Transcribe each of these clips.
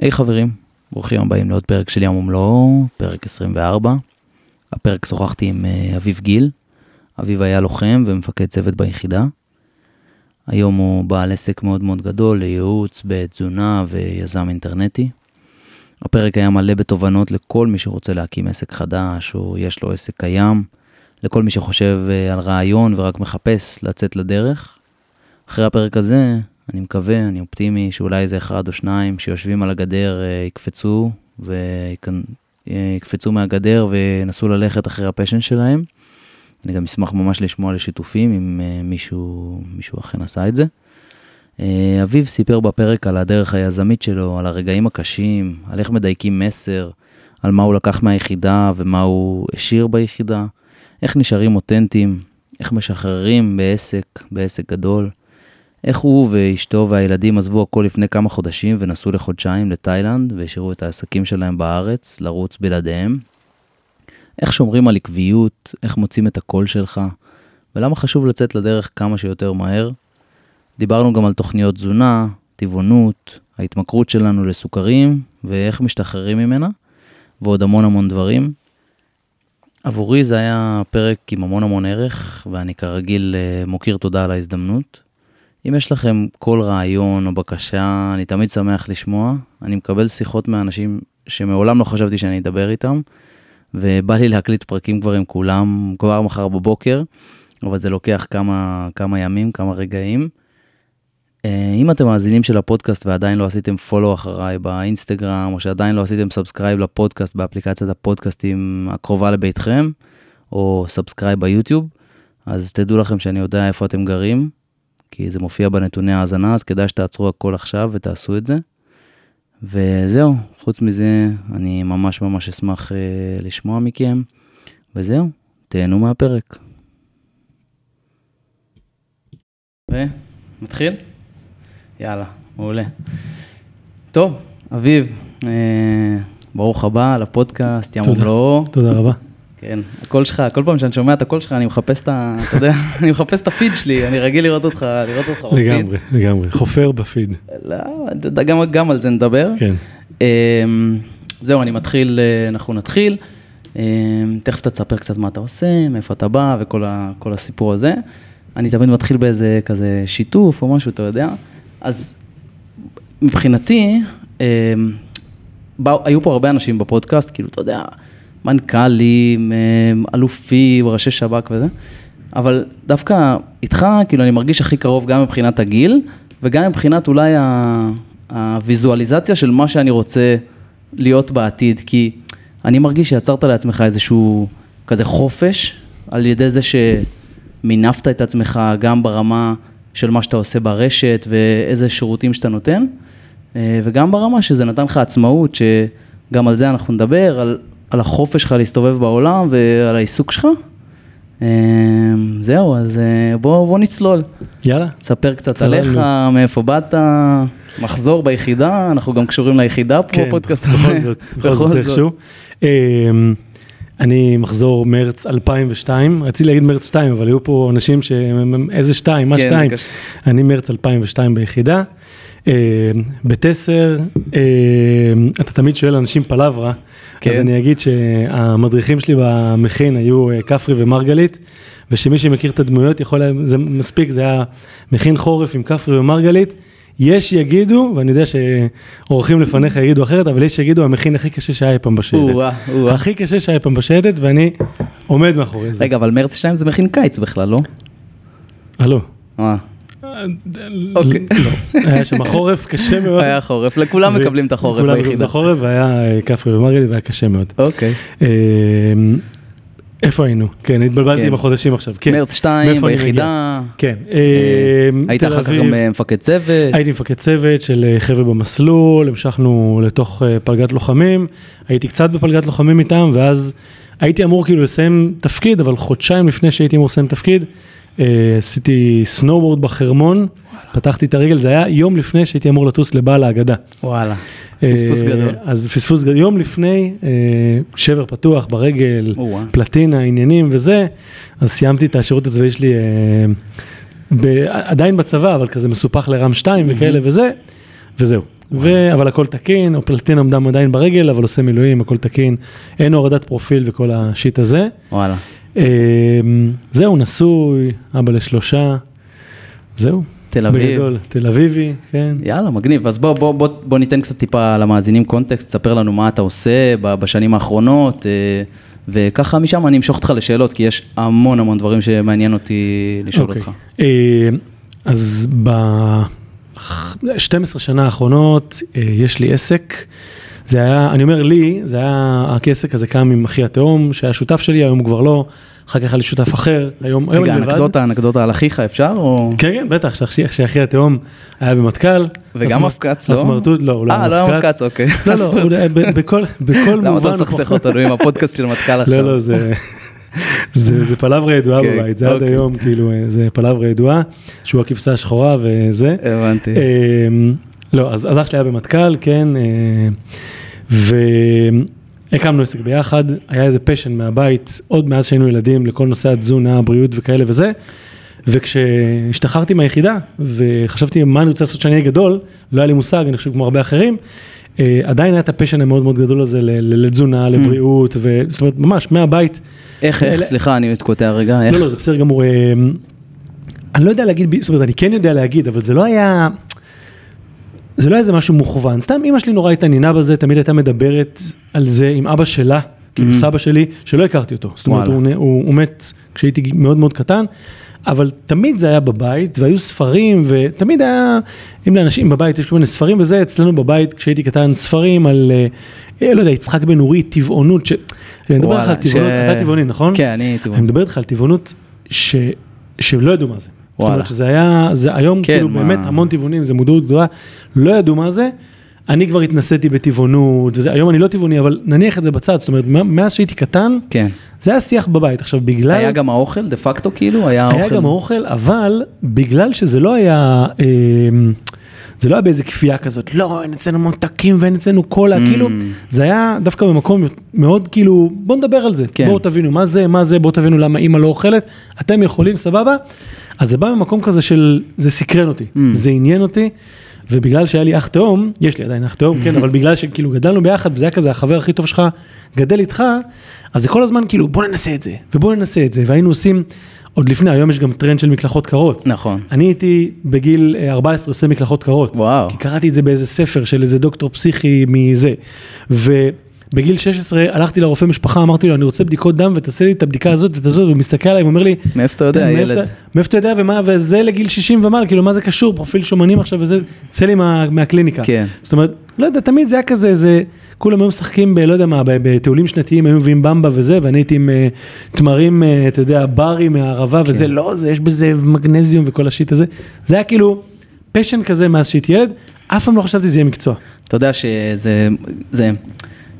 היי חברים, ברוכים הבאים לעוד פרק של ים ומלואו, פרק 24. הפרק שוחחתי עם אה, אביב גיל. אביב היה לוחם ומפקד צוות ביחידה. היום הוא בעל עסק מאוד מאוד גדול לייעוץ בתזונה ויזם אינטרנטי. הפרק היה מלא בתובנות לכל מי שרוצה להקים עסק חדש או יש לו עסק קיים, לכל מי שחושב אה, על רעיון ורק מחפש לצאת לדרך. אחרי הפרק הזה, אני מקווה, אני אופטימי, שאולי איזה אחד או שניים שיושבים על הגדר אה, יקפצו ויקפצו מהגדר וינסו ללכת אחרי הפשן שלהם. אני גם אשמח ממש לשמוע לשיתופים אם אה, מישהו, מישהו אכן עשה את זה. אה, אביב סיפר בפרק על הדרך היזמית שלו, על הרגעים הקשים, על איך מדייקים מסר, על מה הוא לקח מהיחידה ומה הוא השאיר ביחידה, איך נשארים אותנטיים, איך משחררים בעסק, בעסק גדול, איך הוא ואשתו והילדים עזבו הכל לפני כמה חודשים ונסעו לחודשיים לתאילנד והשאירו את העסקים שלהם בארץ לרוץ בלעדיהם. איך שומרים על עקביות, איך מוצאים את הקול שלך, ולמה חשוב לצאת לדרך כמה שיותר מהר. דיברנו גם על תוכניות תזונה, טבעונות, ההתמכרות שלנו לסוכרים ואיך משתחררים ממנה, ועוד המון המון דברים. עבורי זה היה פרק עם המון המון ערך, ואני כרגיל אה, מוקיר תודה על ההזדמנות. אם יש לכם כל רעיון או בקשה, אני תמיד שמח לשמוע. אני מקבל שיחות מאנשים שמעולם לא חשבתי שאני אדבר איתם, ובא לי להקליט פרקים כבר עם כולם, כבר מחר בבוקר, אבל זה לוקח כמה, כמה ימים, כמה רגעים. אה, אם אתם מאזינים של הפודקאסט ועדיין לא עשיתם follow אחריי באינסטגרם, או שעדיין לא עשיתם subscribe לפודקאסט באפליקציית הפודקאסטים הקרובה לביתכם, או subscribe ביוטיוב, אז תדעו לכם שאני יודע איפה אתם גרים, כי זה מופיע בנתוני האזנה, אז כדאי שתעצרו הכל עכשיו ותעשו את זה. וזהו, חוץ מזה, אני ממש ממש אשמח uh, לשמוע מכם, וזהו, תהנו מהפרק. ומתחיל? יאללה, מעולה. טוב, אביב, אה, ברוך הבא לפודקאסט ים ומלואו. תודה רבה. כן, הקול שלך, כל פעם שאני שומע את הקול שלך, אני מחפש את ה... אתה יודע, אני מחפש את הפיד שלי, אני רגיל לראות אותך, לראות אותך בפיד. לגמרי, לגמרי, חופר בפיד. לא, גם, גם על זה נדבר. כן. אמ, זהו, אני מתחיל, אה, אנחנו נתחיל. אמ, תכף אתה תספר קצת מה אתה עושה, מאיפה אתה בא וכל ה, הסיפור הזה. אני תמיד מתחיל באיזה כזה שיתוף או משהו, אתה יודע. אז מבחינתי, אמ, באו, היו פה הרבה אנשים בפודקאסט, כאילו, אתה יודע, מנכ"לים, אלופים, ראשי שב"כ וזה, אבל דווקא איתך, כאילו, אני מרגיש הכי קרוב גם מבחינת הגיל, וגם מבחינת אולי הוויזואליזציה של מה שאני רוצה להיות בעתיד, כי אני מרגיש שיצרת לעצמך איזשהו כזה חופש, על ידי זה שמינפת את עצמך גם ברמה של מה שאתה עושה ברשת ואיזה שירותים שאתה נותן, אה, וגם ברמה שזה נתן לך עצמאות, שגם על זה אנחנו נדבר, על על החופש שלך להסתובב בעולם ועל העיסוק שלך. אמ, זהו, אז אה, בוא, בוא נצלול. יאללה. ספר קצת עליך, מאיפה באת, מחזור ביחידה, אנחנו גם קשורים ליחידה פה כן, בפודקאסט הזה. בכל זאת, בכל זאת איכשהו. אמ, אני מחזור מרץ 2002, רציתי להגיד מרץ 2, אבל היו פה אנשים שהם איזה 2, מה 2? כן, אני מרץ 2002 ביחידה. אמ, בטסר, אתה תמיד שואל אנשים פלברה. כן. אז אני אגיד שהמדריכים שלי במכין היו אה, כפרי ומרגלית, ושמי שמכיר את הדמויות יכול, זה מספיק, זה היה מכין חורף עם כפרי ומרגלית. יש יגידו, ואני יודע שאורחים לפניך יגידו אחרת, אבל יש יגידו המכין הכי קשה שהיה פעם בשייטת. הכי קשה שהיה פעם בשייטת, ואני עומד מאחורי זה. רגע, אבל מרץ 2 זה מכין קיץ בכלל, לא? הלו. אה. אוקיי. לא, היה שם חורף קשה מאוד. היה חורף, לכולם מקבלים את החורף ביחידה. כולם מקבלים את החורף והיה אה, כפרי ומרגלית והיה קשה מאוד. אוקיי. אמ, איפה היינו? כן, התבלבלתי כן. עם החודשים עכשיו. כן. מרץ 2 ביחידה. כן. אה, היית אחר כך גם אה, מפקד צוות. הייתי מפקד צוות של חבר'ה במסלול, המשכנו לתוך פלגת לוחמים, הייתי קצת בפלגת לוחמים איתם, ואז הייתי אמור כאילו לסיים תפקיד, אבל חודשיים לפני שהייתי אמור לסיים תפקיד, עשיתי סנואובורד בחרמון, פתחתי את הרגל, זה היה יום לפני שהייתי אמור לטוס לבעל ההגדה. וואלה, אה, פספוס גדול. אז פספוס גדול, יום לפני, אה, שבר פתוח ברגל, פלטינה, עניינים וזה, אז סיימתי את השירות הצבאי שלי עדיין בצבא, אבל כזה מסופח לרם 2 וכאלה וזה, וזהו. ו... אבל הכל תקין, או פלטין עמדם עדיין ברגל, אבל עושה מילואים, הכל תקין, אין הורדת פרופיל וכל השיט הזה. וואלה. אמ, זהו, נשוי, אבא לשלושה, זהו. תל אביב. בגדול, תל אביבי, כן. יאללה, מגניב. אז בוא, בוא, בוא, בוא ניתן קצת טיפה למאזינים קונטקסט, תספר לנו מה אתה עושה בשנים האחרונות, אה, וככה משם אני אמשוך אותך לשאלות, כי יש המון המון דברים שמעניין אותי לשאול okay. אוקיי. אותך. אה, אז ב-12 שנה האחרונות אה, יש לי עסק. זה היה, אני אומר לי, זה היה, העסק הזה קם עם אחי התאום, שהיה שותף שלי, היום הוא כבר לא, אחר כך היה לי שותף אחר, היום, היום אני לבד. רגע, אנקדוטה, אנקדוטה על אחיך אפשר או? כן, כן, בטח, שאחי התאום היה במטכ"ל. וגם מפקץ, לא? הסמרטוט, לא, הוא לא מפקץ. אה, לא היה מפקץ, אוקיי. לא, לא, בכל מובן. למה אתה מסכסך אותנו עם הפודקאסט של מטכ"ל עכשיו? לא, לא, זה... זה, זה פלברה ידועה okay, בבית, זה okay. עד אוקיי. היום, כאילו, זה פלברה ידועה, שהוא הכבשה השחורה וזה. הבנתי. לא, אז, אז אח שלי היה במטכ"ל, כן, אה, והקמנו עסק ביחד, היה איזה passion מהבית, עוד מאז שהיינו ילדים, לכל נושא התזונה, הבריאות וכאלה וזה. וכשהשתחררתי מהיחידה וחשבתי מה אני רוצה לעשות כשאני אהיה גדול, לא היה לי מושג, אני חושב כמו הרבה אחרים, אה, עדיין היה את ה passion המאוד מאוד גדול הזה לתזונה, mm. לבריאות, זאת אומרת, ממש, מהבית. איך, איך, סליחה, אני קוטע רגע, איך? לא, לא, זה בסדר גמור. אה, אני לא יודע להגיד, זאת אומרת, אני כן יודע להגיד, אבל זה לא היה, זה לא איזה משהו מוכוון. סתם אמא שלי נורא התעניינה בזה, תמיד הייתה מדברת על זה עם אבא שלה, כאילו mm-hmm. סבא שלי, שלא הכרתי אותו. זאת אומרת, הוא, הוא, הוא מת כשהייתי מאוד מאוד קטן. אבל תמיד זה היה בבית, והיו ספרים, ותמיד היה, אם לאנשים בבית יש כל מיני ספרים, וזה אצלנו בבית, כשהייתי קטן, ספרים על, אה, לא יודע, יצחק בן אורי, טבעונות, ש... אני מדבר איתך על טבעונות, ש... אתה טבעוני, נכון? כן, אני טבעוני. אני מדבר איתך על טבעונות ש... שלא ידעו מה זה. וואלה. זאת אומרת שזה היה, זה היום כן, כאילו מה... באמת המון טבעונים, זה מודעות גדולה, לא ידעו מה זה. אני כבר התנסיתי בטבעונות, וזה, היום אני לא טבעוני, אבל נניח את זה בצד, זאת אומרת, מאז שהייתי קטן, כן. זה היה שיח בבית. עכשיו, בגלל... היה גם האוכל, דה פקטו כאילו? היה היה האוכל? גם האוכל, אבל בגלל שזה לא היה... אה, זה לא היה באיזה כפייה כזאת, לא, אין אצלנו ממתקים ואין אצלנו קולה, mm. כאילו, זה היה דווקא במקום מאוד כאילו, בוא נדבר על זה, כן. בואו תבינו מה זה, מה זה, בואו תבינו למה אימא לא אוכלת, אתם יכולים, סבבה? אז זה בא ממקום כזה של, זה סקרן אותי, mm. זה עניין אותי. ובגלל שהיה לי אח תאום, יש לי עדיין אח תאום, כן, אבל בגלל שכאילו גדלנו ביחד, וזה היה כזה החבר הכי טוב שלך גדל איתך, אז זה כל הזמן כאילו בוא ננסה את זה, ובוא ננסה את זה, והיינו עושים, עוד לפני, היום יש גם טרנד של מקלחות קרות. נכון. אני הייתי בגיל 14 אה, עושה מקלחות קרות. וואו. כי קראתי את זה באיזה ספר של איזה דוקטור פסיכי מזה. ו... בגיל 16 הלכתי לרופא משפחה, אמרתי לו, אני רוצה בדיקות דם ותעשה לי את הבדיקה הזאת ואת הזאת, והוא מסתכל עליי ואומר לי, מאיפה אתה יודע, ילד? מאיפה אתה יודע ומה, וזה לגיל 60 ומעלה, כאילו מה זה קשור, פרופיל שומנים עכשיו וזה, צא לי מה, מהקליניקה. כן. זאת אומרת, לא יודע, תמיד זה היה כזה, זה, כולם היו משחקים ב, לא יודע מה, בטיולים שנתיים, היו מביאים במבה וזה, ואני הייתי עם uh, תמרים, uh, אתה יודע, ברי מהערבה כן. וזה, לא, זה, יש בזה מגנזיום וכל השיט הזה. זה היה כאילו פשן כזה מאז שהייתי ילד, אף פעם לא חשבתי שזה יהיה מקצוע. אתה יודע שזה, זה,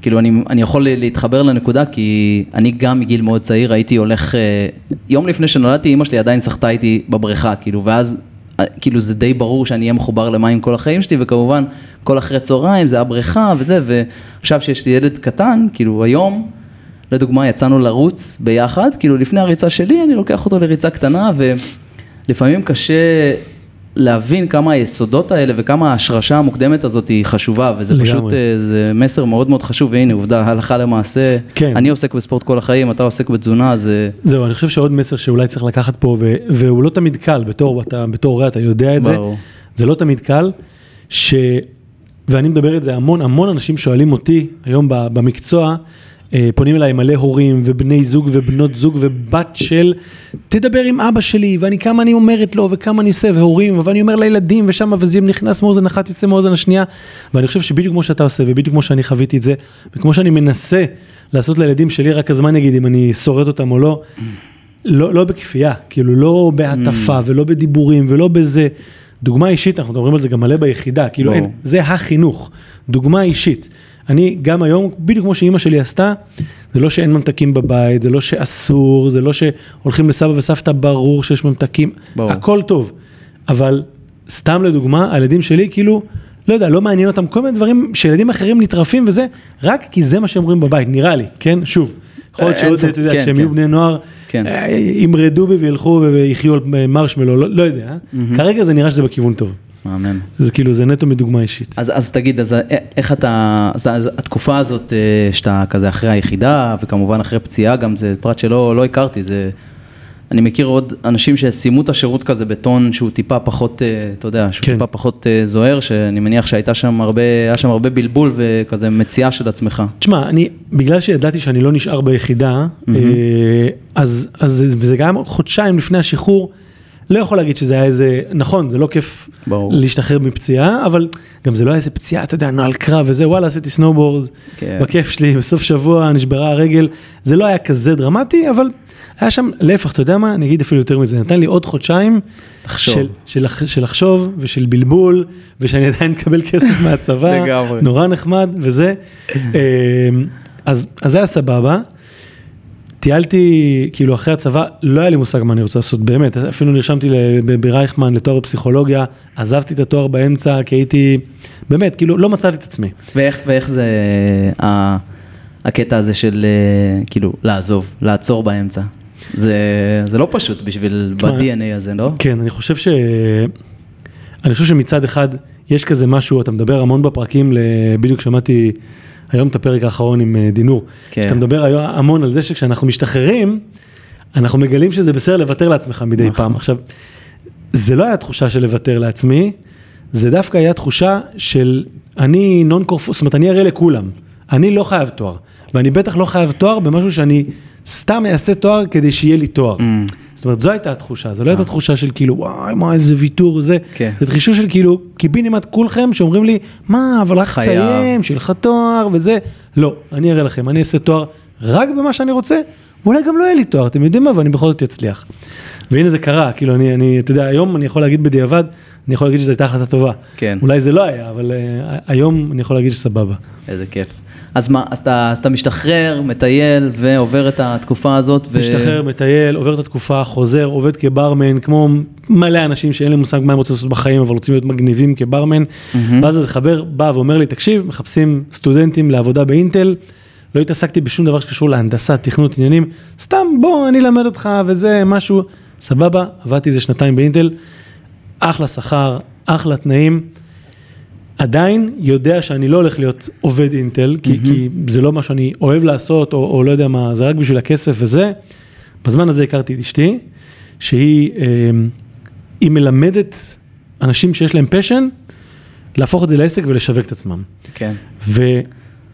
כאילו אני, אני יכול להתחבר לנקודה כי אני גם מגיל מאוד צעיר הייתי הולך, אה, יום לפני שנולדתי אימא שלי עדיין שחתה איתי בבריכה, כאילו ואז אה, כאילו זה די ברור שאני אהיה מחובר למים כל החיים שלי וכמובן כל אחרי צהריים זה הבריכה וזה ועכשיו שיש לי ילד קטן, כאילו היום לדוגמה יצאנו לרוץ ביחד, כאילו לפני הריצה שלי אני לוקח אותו לריצה קטנה ולפעמים קשה להבין כמה היסודות האלה וכמה ההשרשה המוקדמת הזאת היא חשובה, וזה לגמרי. פשוט, אה, זה מסר מאוד מאוד חשוב, והנה עובדה, הלכה למעשה, כן. אני עוסק בספורט כל החיים, אתה עוסק בתזונה, זה... זהו, אני חושב שעוד מסר שאולי צריך לקחת פה, ו- והוא לא תמיד קל, בתור, אתה, בתור הורה אתה יודע את ברור. זה, זה לא תמיד קל, ש... ואני מדבר את זה המון, המון אנשים שואלים אותי היום במקצוע, פונים אליי מלא הורים ובני זוג ובנות זוג ובת של, תדבר עם אבא שלי, ואני כמה אני אומרת לו וכמה אני עושה, והורים, ואני אומר לילדים ושמה, וזה נכנס מאוזן אחת, יוצא מאוזן השנייה, ואני חושב שבדיוק כמו שאתה עושה, ובדיוק כמו שאני חוויתי את זה, וכמו שאני מנסה לעשות לילדים שלי, רק הזמן יגיד אם אני שורט אותם או לא, לא, לא בכפייה, כאילו לא בהטפה mm. ולא בדיבורים ולא בזה. דוגמה אישית, אנחנו מדברים על זה גם מלא ביחידה, כאילו אין, זה החינוך, דוגמה אישית. אני גם היום, בדיוק כמו שאימא שלי עשתה, זה לא שאין ממתקים בבית, זה לא שאסור, זה לא שהולכים לסבא וסבתא, ברור שיש ממתקים, ברור. הכל טוב. אבל סתם לדוגמה, הילדים שלי כאילו, לא יודע, לא מעניין אותם כל מיני דברים שילדים אחרים נטרפים וזה, רק כי זה מה שהם אומרים בבית, נראה לי, כן? שוב. יכול להיות שעוד, אתה יודע, כן, כשהם כן. יהיו בני נוער, כן. אה, ימרדו בי וילכו ויחיו על מרשמלו, לא, לא יודע, כרגע זה נראה שזה בכיוון טוב. מאמן. זה כאילו, זה נטו מדוגמה אישית. אז, אז תגיד, אז איך אתה, אז, אז התקופה הזאת שאתה כזה אחרי היחידה, וכמובן אחרי פציעה, גם זה פרט שלא לא הכרתי, זה... אני מכיר עוד אנשים שסיימו את השירות כזה בטון שהוא טיפה פחות, אה, אתה יודע, שהוא כן. טיפה פחות אה, זוהר, שאני מניח שהייתה שם הרבה, היה שם הרבה בלבול וכזה מציאה של עצמך. תשמע, אני, בגלל שידעתי שאני לא נשאר ביחידה, mm-hmm. אז, אז, וזה גם חודשיים לפני השחרור, לא יכול להגיד שזה היה איזה, נכון, זה לא כיף ברור. להשתחרר מפציעה, אבל גם זה לא היה איזה פציעה, אתה יודע, נוהל קרב וזה, וואלה, עשיתי סנובורד, כן. בכיף שלי, בסוף שבוע נשברה הרגל, זה לא היה כזה דרמטי, אבל היה שם, להפך, אתה יודע מה, אני אגיד אפילו יותר מזה, נתן לי עוד חודשיים של, של, של לחשוב ושל בלבול, ושאני עדיין אקבל כסף מהצבא, נורא נחמד וזה, אמ, אז, אז זה היה סבבה. טיילתי, כאילו אחרי הצבא, לא היה לי מושג מה אני רוצה לעשות, באמת, אפילו נרשמתי ברייכמן לתואר בפסיכולוגיה, עזבתי את התואר באמצע, כי הייתי, באמת, כאילו, לא מצאתי את עצמי. ואיך, ואיך זה הקטע הזה של כאילו לעזוב, לעצור באמצע? זה, זה לא פשוט בשביל, ב-DNA הזה, לא? כן, אני חושב ש... אני חושב שמצד אחד, יש כזה משהו, אתה מדבר המון בפרקים, בדיוק שמעתי היום את הפרק האחרון עם אה, דינור, כן. אתה מדבר היום המון על זה שכשאנחנו משתחררים, אנחנו מגלים שזה בסדר לוותר לעצמך מדי נכון. פעם. עכשיו, זה לא היה תחושה של לוותר לעצמי, זה דווקא היה תחושה של אני נון קורפוס, זאת אומרת, אני אראה לכולם, אני לא חייב תואר, ואני בטח לא חייב תואר במשהו שאני סתם אעשה תואר כדי שיהיה לי תואר. Mm. זאת אומרת, זו הייתה התחושה, זו לא הייתה אה. תחושה של כאילו, וואי, מה, איזה ויתור, זה. כן. זו תחישה של כאילו, קיבינימט כולכם שאומרים לי, מה, אבל רק תסיים, שיהיה לך תואר וזה. לא, אני אראה לכם, אני אעשה תואר רק במה שאני רוצה, ואולי גם לא יהיה לי תואר, אתם יודעים מה, ואני בכל זאת אצליח. והנה זה קרה, כאילו, אני, אני, אתה יודע, היום אני יכול להגיד בדיעבד, אני יכול להגיד שזו הייתה החלטה טובה. כן. אולי זה לא היה, אבל uh, היום אני יכול להגיד שסבבה. איזה כיף. אז מה, אז אתה, אז אתה משתחרר, מטייל ועובר את התקופה הזאת. ו... משתחרר, מטייל, עובר את התקופה, חוזר, עובד כברמן, כמו מלא אנשים שאין להם מושג מה הם רוצים לעשות בחיים, אבל רוצים להיות מגניבים כברמן. Mm-hmm. ואז איזה חבר בא ואומר לי, תקשיב, מחפשים סטודנטים לעבודה באינטל. לא התעסקתי בשום דבר שקשור להנדסה, תכנות עניינים, סתם בוא אני אלמד אותך וזה משהו, סבבה, עבדתי איזה שנתיים באינטל, אחלה שכר, אחלה תנאים. עדיין יודע שאני לא הולך להיות עובד אינטל, כי, mm-hmm. כי זה לא מה שאני אוהב לעשות, או, או לא יודע מה, זה רק בשביל הכסף וזה. בזמן הזה הכרתי את אשתי, שהיא אה, מלמדת אנשים שיש להם פשן, להפוך את זה לעסק ולשווק את עצמם. כן. ו,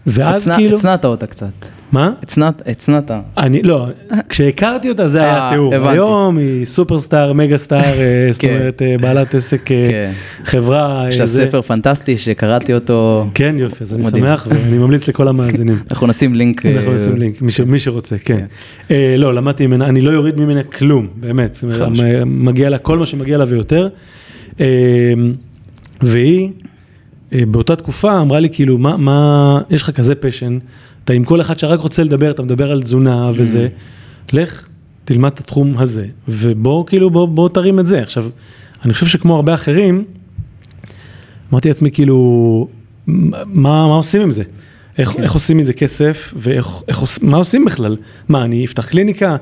ואז הצנע, כאילו... הצנעת אותה קצת. מה? הצנעת. אני, לא, כשהכרתי אותה זה היה התיאור. אה, היום היא סופרסטאר, מגה סטאר, אה, זאת כן. אומרת אה, בעלת עסק, כן. חברה. יש לה ספר פנטסטי שקראתי אותו. כן, יופי, אז אני שמח ואני ממליץ לכל המאזינים. אנחנו נשים לינק. אנחנו נשים לינק, מי שרוצה, כן. כן. לא, למדתי ממנה, אני לא יוריד ממנה כלום, באמת. מגיע לה כל מה שמגיע לה ויותר. והיא, באותה תקופה אמרה לי כאילו, מה, יש לך כזה פשן. אתה עם כל אחד שרק רוצה לדבר, אתה מדבר על תזונה וזה, לך, תלמד את התחום הזה, ובוא כאילו, בוא, בוא תרים את זה. עכשיו, אני חושב שכמו הרבה אחרים, אמרתי לעצמי כאילו, מה, מה עושים עם זה? איך, כן. איך עושים מזה כסף, ואיך, איך, מה עושים בכלל? מה, אני אפתח קליניקה?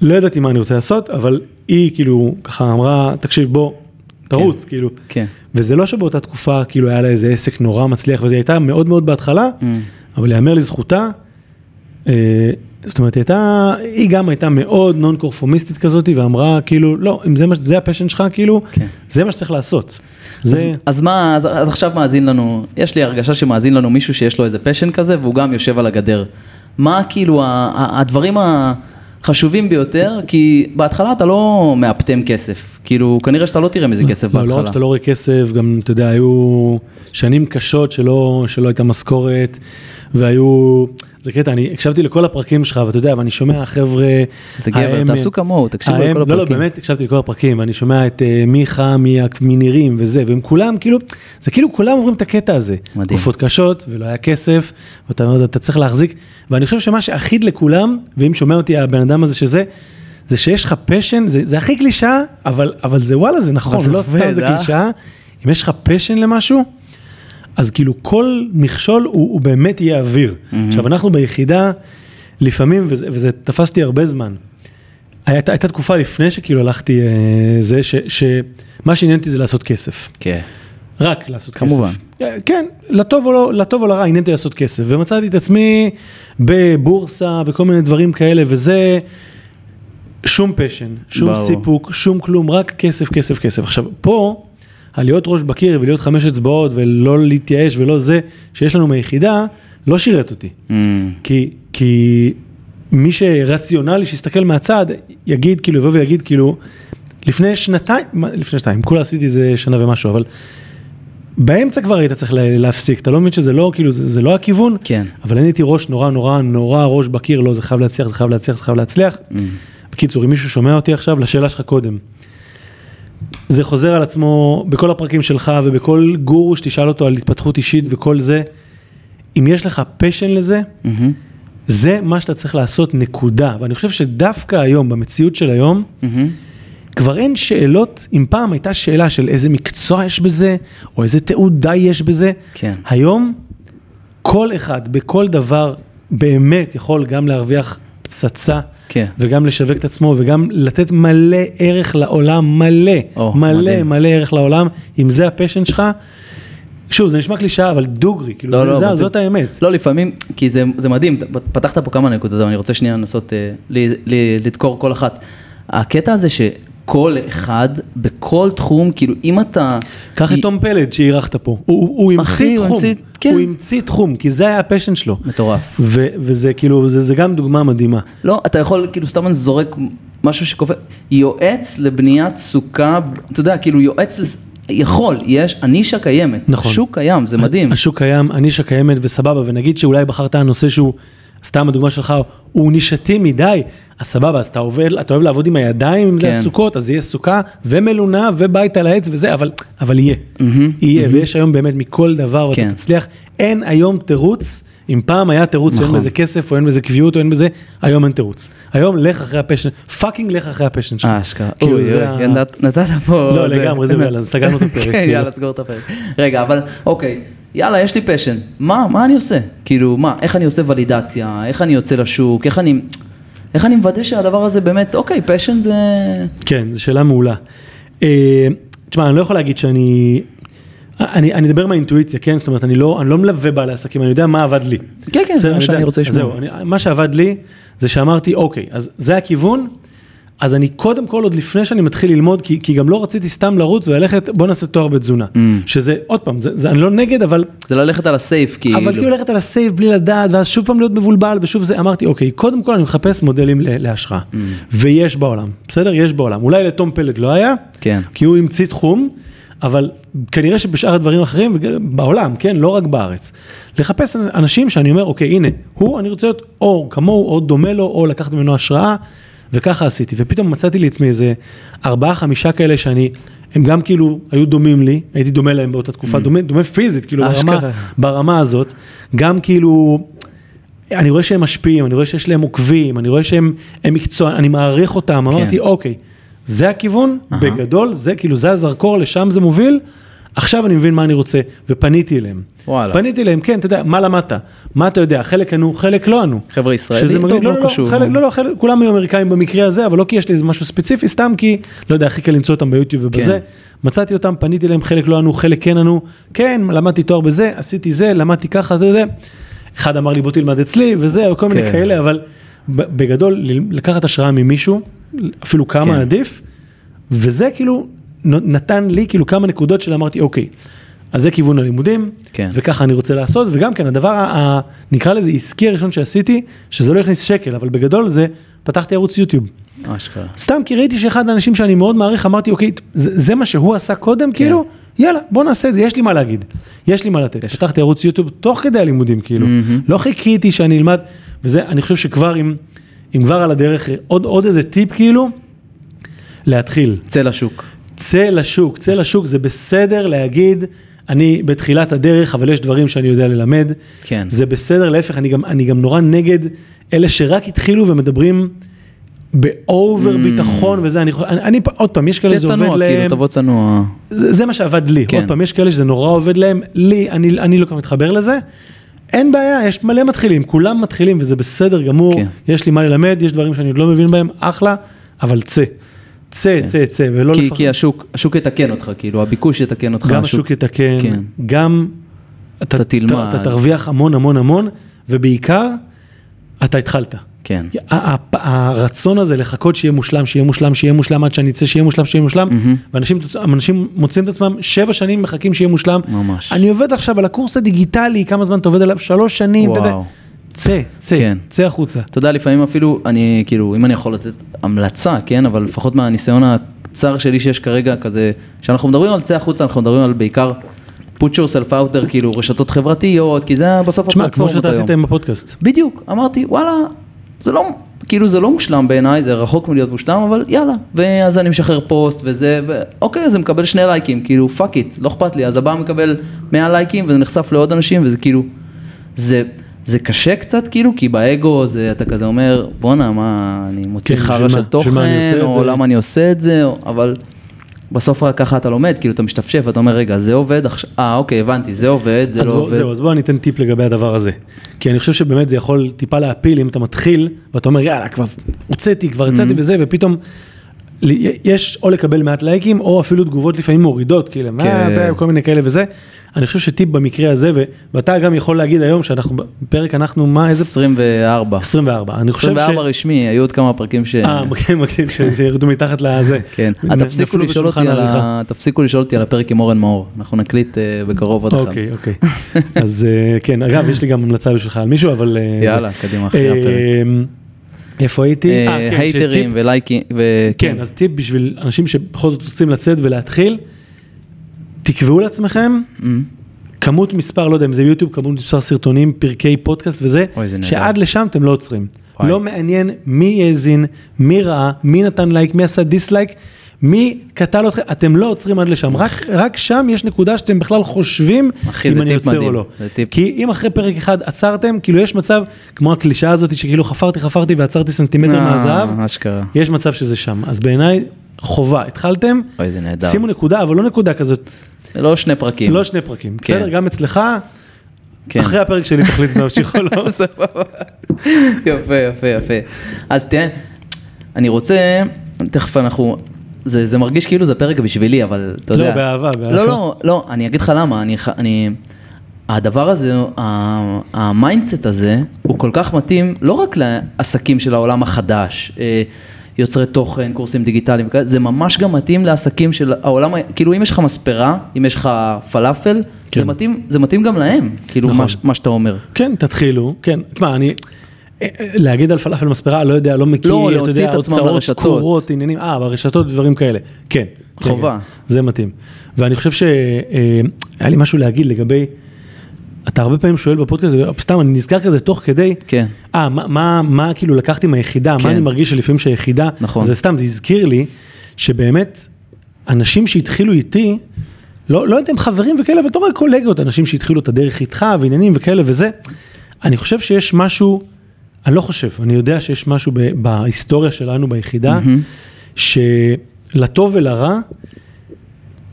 לא ידעתי מה אני רוצה לעשות, אבל היא כאילו ככה אמרה, תקשיב, בוא, תרוץ, כן. כאילו. כן. וזה לא שבאותה תקופה כאילו היה לה איזה עסק נורא מצליח, וזה הייתה מאוד מאוד בהתחלה, mm. אבל יאמר לזכותה, אה, זאת אומרת, הייתה, היא גם הייתה מאוד נון קורפומיסטית כזאת, ואמרה, כאילו, לא, אם זה, זה הפשן שלך, כאילו, כן. זה מה שצריך לעשות. זה... אז, אז מה, אז, אז עכשיו מאזין לנו, יש לי הרגשה שמאזין לנו מישהו שיש לו איזה פשן כזה, והוא גם יושב על הגדר. מה כאילו הדברים החשובים ביותר, כי בהתחלה אתה לא מאפטם כסף, כאילו כנראה שאתה לא תראה מזה כסף בהתחלה. לא רק שאתה לא רואה כסף, גם אתה יודע, היו שנים קשות שלא, שלא הייתה משכורת. והיו, זה קטע, אני הקשבתי לכל הפרקים שלך, ואתה יודע, ואני שומע חבר'ה... זה גבר, תעשו כמוהו, תקשיבו לכל הפרקים. לא, לא, באמת הקשבתי לכל הפרקים, ואני שומע את uh, מיכה מנירים וזה, והם כולם, כאילו, זה כאילו כולם עוברים את הקטע הזה. מדהים. תקופות קשות, ולא היה כסף, ואתה אומר, אתה צריך להחזיק, ואני חושב שמה שאחיד לכולם, ואם שומע אותי הבן אדם הזה שזה, זה שיש לך פשן, זה, זה הכי קלישאה, אבל, אבל זה וואלה, זה נכון, לא סתם זה אה? קלישאה. אם יש לך פשן למשהו, אז כאילו כל מכשול הוא, הוא באמת יהיה אוויר. Mm-hmm. עכשיו אנחנו ביחידה, לפעמים, וזה, וזה תפסתי הרבה זמן, הייתה, הייתה תקופה לפני שכאילו הלכתי אה, זה, ש, שמה שעניין אותי זה לעשות כסף. כן. רק לעשות כמובן. כסף. כמובן. כן, לטוב או, לא, לטוב או לרע, עניין אותי לעשות כסף. ומצאתי את עצמי בבורסה וכל מיני דברים כאלה, וזה שום פשן, שום ברור. סיפוק, שום כלום, רק כסף, כסף, כסף. עכשיו, פה, על להיות ראש בקיר ולהיות חמש אצבעות ולא להתייאש ולא זה שיש לנו מהיחידה, לא שירת אותי. Mm. כי, כי מי שרציונלי, שיסתכל מהצד, יגיד, כאילו, יבוא ויגיד, כאילו, לפני שנתיים, לפני שנתיים, כולה עשיתי איזה שנה ומשהו, אבל באמצע כבר היית צריך להפסיק, אתה לא מבין שזה לא, כאילו, זה, זה לא הכיוון, כן. אבל אני הייתי ראש נורא נורא נורא ראש בקיר, לא, זה חייב להצליח, זה חייב להצליח, זה חייב להצליח. Mm. בקיצור, אם מישהו שומע אותי עכשיו, לשאלה שלך קודם. זה חוזר על עצמו בכל הפרקים שלך ובכל גורו שתשאל אותו על התפתחות אישית וכל זה. אם יש לך פשן לזה, mm-hmm. זה מה שאתה צריך לעשות, נקודה. ואני חושב שדווקא היום, במציאות של היום, mm-hmm. כבר אין שאלות, אם פעם הייתה שאלה של איזה מקצוע יש בזה, או איזה תעודה יש בזה, כן. היום כל אחד בכל דבר באמת יכול גם להרוויח פצצה, כן. וגם לשווק את עצמו, וגם לתת מלא ערך לעולם, מלא, או, מלא, מדהים. מלא ערך לעולם, אם זה ה passion שלך. שוב, זה נשמע קלישאה, אבל דוגרי, כאילו, לא, זה, לא, זה, זאת האמת. לא, לפעמים, כי זה, זה מדהים, פתחת פה כמה נקודות, אבל אני רוצה שנייה לנסות אה, לדקור כל אחת. הקטע הזה ש... כל אחד, בכל תחום, כאילו אם אתה... קח את תום פלד שאירחת פה, הוא, הוא המציא תחום, כן. הוא המציא תחום, כי זה היה ה passion שלו. מטורף. ו, וזה כאילו, זה, זה גם דוגמה מדהימה. לא, אתה יכול, כאילו סתם אני זורק משהו שקופא, יועץ לבניית סוכה, אתה יודע, כאילו יועץ, לס... יכול, יש, הנישה קיימת, נכון. השוק קיים, זה מדהים. השוק קיים, הנישה קיימת וסבבה, ונגיד שאולי בחרת נושא שהוא... סתם הדוגמה שלך, הוא נישתי מדי, אז סבבה, אז אתה עובד, אתה אוהב לעבוד עם הידיים, אם כן. זה הסוכות, אז יהיה סוכה ומלונה ובית על העץ וזה, אבל, אבל יהיה, mm-hmm, יהיה, mm-hmm. ויש היום באמת מכל דבר, כן. ואתה תצליח, אין היום תירוץ. אם פעם היה תירוץ, נכון. אין בזה כסף, או אין בזה קביעות, או אין בזה, היום אין תירוץ. היום לך אחרי ה passion, fucking לך אחרי ה passion שלך. אה, אשכרה. כאילו זה ה... נתת פה... לא, לגמרי, זהו, יאללה, סגרנו את הפרק. כן, כאילו. יאללה, סגור את הפרק. רגע, אבל אוקיי, יאללה, יש לי passion, מה, מה אני עושה? כאילו, מה, איך אני עושה ולידציה, איך אני יוצא לשוק, איך אני, איך אני מוודא שהדבר הזה באמת, אוקיי, passion זה... כן, זו שאלה מעולה. אה, תשמע, אני לא יכול להגיד שאני... אני, אני אדבר מהאינטואיציה, כן? זאת אומרת, אני לא, אני לא מלווה בעלי עסקים, אני יודע מה עבד לי. כן, כן, זה מה שאני רוצה לשמוע. זהו, אני, מה שעבד לי, זה שאמרתי, אוקיי, אז זה הכיוון, אז אני קודם כל, עוד לפני שאני מתחיל ללמוד, כי, כי גם לא רציתי סתם לרוץ וללכת, בוא נעשה תואר בתזונה. Mm. שזה, עוד פעם, זה, זה, אני לא נגד, אבל... זה ללכת על הסייף, כאילו. אבל כאילו ללכת על הסייף בלי לדעת, ואז שוב פעם להיות מבולבל, ושוב זה, אמרתי, אוקיי, קודם כל אני מחפש מודלים להשראה. Mm. ויש בעולם, בסדר? יש בעולם. אולי לתום פלד לא היה, כן. כי הוא המציא תחום, אבל כנראה שבשאר הדברים האחרים, בעולם, כן? לא רק בארץ. לחפש אנשים שאני אומר, אוקיי, הנה, הוא, אני רוצה להיות או כמוהו, או דומה לו, או לקחת ממנו השראה. וככה עשיתי, ופתאום מצאתי לעצמי איזה ארבעה, חמישה כאלה שאני, הם גם כאילו היו דומים לי, הייתי דומה להם באותה תקופה, mm. דומה, דומה פיזית, כאילו ברמה, ברמה הזאת, גם כאילו, אני רואה שהם משפיעים, אני רואה שיש להם עוקבים, אני רואה שהם מקצוע, אני מעריך אותם, כן. אמרתי, אוקיי, זה הכיוון, uh-huh. בגדול, זה כאילו, זה הזרקור, לשם זה מוביל, עכשיו אני מבין מה אני רוצה, ופניתי אליהם. וואלה. פניתי אליהם, כן, אתה יודע, מה למדת? מה אתה יודע? חלק ענו, חלק לא ענו. חבר'ה ישראלים? טוב, לא, לא, לא קשור. חלק, לא, לא, חלק, כולם היו אמריקאים במקרה הזה, אבל לא כי יש לי איזה משהו ספציפי, סתם כי, לא יודע, הכי קל למצוא אותם ביוטיוב ובזה. כן. מצאתי אותם, פניתי אליהם, חלק לא ענו, חלק כן ענו. כן, למדתי תואר בזה, עשיתי זה, למדתי ככה, זה, זה. אחד אמר לי בוא תלמד אצלי, וזה, וכל כן. מיני כאלה, אבל בגדול, לקחת השראה ממישהו, אפילו כמה כן. עדיף, וזה כאילו נתן לי כאילו כמה נקודות של אמרתי, אוקיי, אז זה כיוון הלימודים, כן. וככה אני רוצה לעשות, וגם כן, הדבר, ה, נקרא לזה עסקי הראשון שעשיתי, שזה לא יכניס שקל, אבל בגדול זה, פתחתי ערוץ יוטיוב. אשכרה. סתם כי ראיתי שאחד האנשים שאני מאוד מעריך, אמרתי, אוקיי, זה, זה מה שהוא עשה קודם, כן. כאילו, יאללה, בוא נעשה את זה, יש לי מה להגיד, יש לי מה לתת. יש. פתחתי ערוץ יוטיוב תוך כדי הלימודים, כאילו, mm-hmm. לא חיכיתי שאני אלמד, וזה, אני חושב שכבר אם, אם כבר על הדרך, עוד, עוד איזה טיפ, כאילו, להתחיל. צא לשוק. צא לשוק, צא לשוק, זה בסדר להגיד, אני בתחילת הדרך, אבל יש דברים שאני יודע ללמד. כן. זה בסדר, להפך, אני גם, אני גם נורא נגד אלה שרק התחילו ומדברים באובר mm. ביטחון וזה, אני, אני, אני עוד פעם, יש כאלה שזה עובד כאילו, להם. תבוא צנוע. זה, זה מה שעבד לי, כן. עוד פעם, יש כאלה שזה נורא עובד להם, לי, אני, אני לא כל כך מתחבר לזה. אין בעיה, יש מלא מתחילים, כולם מתחילים וזה בסדר גמור, כן. יש לי מה ללמד, יש דברים שאני עוד לא מבין בהם, אחלה. אבל צא. צא, כן. צא, צא, ולא לפחד. כי השוק, השוק יתקן אותך, כאילו, הביקוש יתקן אותך. גם השוק, יתקן, כן. גם אתה, אתה תלמד. אתה, אתה תרוויח המון המון המון, ובעיקר, אתה התחלת. כן. הרצון הזה לחכות שיהיה מושלם, שיהיה מושלם, שיהיה מושלם עד שאני אצא, שיהיה מושלם, שיהיה מושלם, mm-hmm. ואנשים מוצאים את עצמם שבע שנים מחכים שיהיה מושלם. ממש. אני עובד עכשיו על הקורס הדיגיטלי, כמה זמן אתה עובד עליו? שלוש שנים. וואו. צא, צא, כן. צא החוצה. אתה יודע, לפעמים אפילו, אני, כאילו, אם אני יכול לתת המלצה, כן, אבל לפחות מהניסיון הקצר שלי שיש כרגע, כזה, כשאנחנו מדברים על צא החוצה, אנחנו מדברים על בעיקר put yourself out there, כאילו, רשתות חברתיות, כי זה בסוף הפלטפורמות היום. תשמע, כמו שאתה עשית עם הפודקאסט. בדיוק, אמרתי, וואלה, זה לא, כאילו זה לא מושלם בעיניי, זה רחוק מלהיות מושלם, אבל יאללה. ואז אני משחרר פוסט וזה, ואוקיי, אז זה מקבל שני לייקים, כאילו fuck it, לא אכפת לי, אז הבא מקבל 100 לייקים וזה נחשף לעוד אנשים וזה כאילו, זה, זה קשה קצת כאילו, כי באגו זה, אתה כזה אומר, בואנה, מה, אני מוציא כן, חרא של תוכן, או למה אני עושה את זה, אבל... בסוף רק ככה אתה לומד, כאילו אתה משתפשף, אתה אומר, רגע, זה עובד, אה, אוקיי, הבנתי, זה עובד, זה לא בוא, עובד. זהו, אז בוא אני אתן טיפ לגבי הדבר הזה. כי אני חושב שבאמת זה יכול טיפה להפיל אם אתה מתחיל, ואתה אומר, יאללה, כבר הוצאתי, כבר יצאתי mm-hmm. וזה, ופתאום יש או לקבל מעט לייקים, או אפילו תגובות לפעמים מורידות, כאילו, כן. כל מיני כאלה וזה. אני חושב שטיפ במקרה הזה, ואתה גם יכול להגיד היום שאנחנו, בפרק אנחנו, מה, איזה? 24. 24, אני חושב 24 ש... 24 רשמי, היו עוד כמה פרקים ש... אה, כן, מקדים, שירדו מתחת לזה. כן, תפסיקו לשאול אותי על ה... תפסיקו לשאול אותי על הפרק עם אורן מאור, אנחנו נקליט אה, בקרוב עוד אחד. אוקיי, אוקיי. אז אה, כן, אגב, יש לי גם המלצה בשבילך על מישהו, אבל... אה, יאללה, קדימה, אחרי הפרק. איפה הייתי? כן, הייטרים ולייקים. כן, אז טיפ בשביל אנשים שבכל זאת רוצים לצאת ולהתחיל, תקבעו לעצמכם mm. כמות מספר, לא יודע אם זה יוטיוב, כמות מספר סרטונים, פרקי פודקאסט וזה, שעד לשם אתם לא עוצרים. וואי. לא מעניין מי האזין, מי ראה, מי נתן לייק, מי עשה dislike, מי קטל אתכם, אתם לא עוצרים עד לשם, רק, רק שם יש נקודה שאתם בכלל חושבים אחי, אם אני עוצר או לא. כי אם אחרי פרק אחד עצרתם, כאילו יש מצב, כמו הקלישאה הזאת שכאילו חפרתי חפרתי ועצרתי סנטימטר אה, מהזהב, יש מצב שזה שם. אז בעיניי חובה, התחלתם, אוי, זה נהדר. שימו נקודה, אבל לא נקודה כזאת. לא שני פרקים. לא שני פרקים, כן. בסדר? גם אצלך, כן. אחרי הפרק שלי תחליט להמשיך או לא. יפה, יפה, יפה. אז תראה, אני רוצה, תכף אנחנו, זה, זה מרגיש כאילו זה פרק בשבילי, אבל אתה יודע. לא, באהבה, באהבה. לא, לא, לא, אני אגיד לך למה, אני, אני, הדבר הזה, mindset ה הזה, הוא כל כך מתאים לא רק לעסקים של העולם החדש. אה, יוצרי תוכן, קורסים דיגיטליים, זה ממש גם מתאים לעסקים של העולם, כאילו אם יש לך מספרה, אם יש לך פלאפל, כן. זה, מתאים, זה מתאים גם להם, כאילו נכון. מה, מה שאתה אומר. כן, תתחילו, כן, תשמע, אני... אה, אה, להגיד על פלאפל מספרה, לא יודע, לא מכיר, לא, אתה יודע, הוצאות, תקורות, עניינים, אה, ברשתות, דברים כאלה, כן. חובה. כן, כן, זה מתאים. ואני חושב שהיה לי משהו להגיד לגבי אתה הרבה פעמים שואל בפודקאסט, סתם אני נזכר כזה תוך כדי, כן. אה, מה, מה, מה כאילו לקחתי מהיחידה, כן. מה אני מרגיש שלפעמים שהיחידה, נכון. זה סתם, זה הזכיר לי, שבאמת, אנשים שהתחילו איתי, לא, לא יודע אם חברים וכאלה, אבל אתה רואה קולגות, אנשים שהתחילו את הדרך איתך ועניינים וכאלה וזה, אני חושב שיש משהו, אני לא חושב, אני יודע שיש משהו ב, בהיסטוריה שלנו ביחידה, mm-hmm. שלטוב ולרע,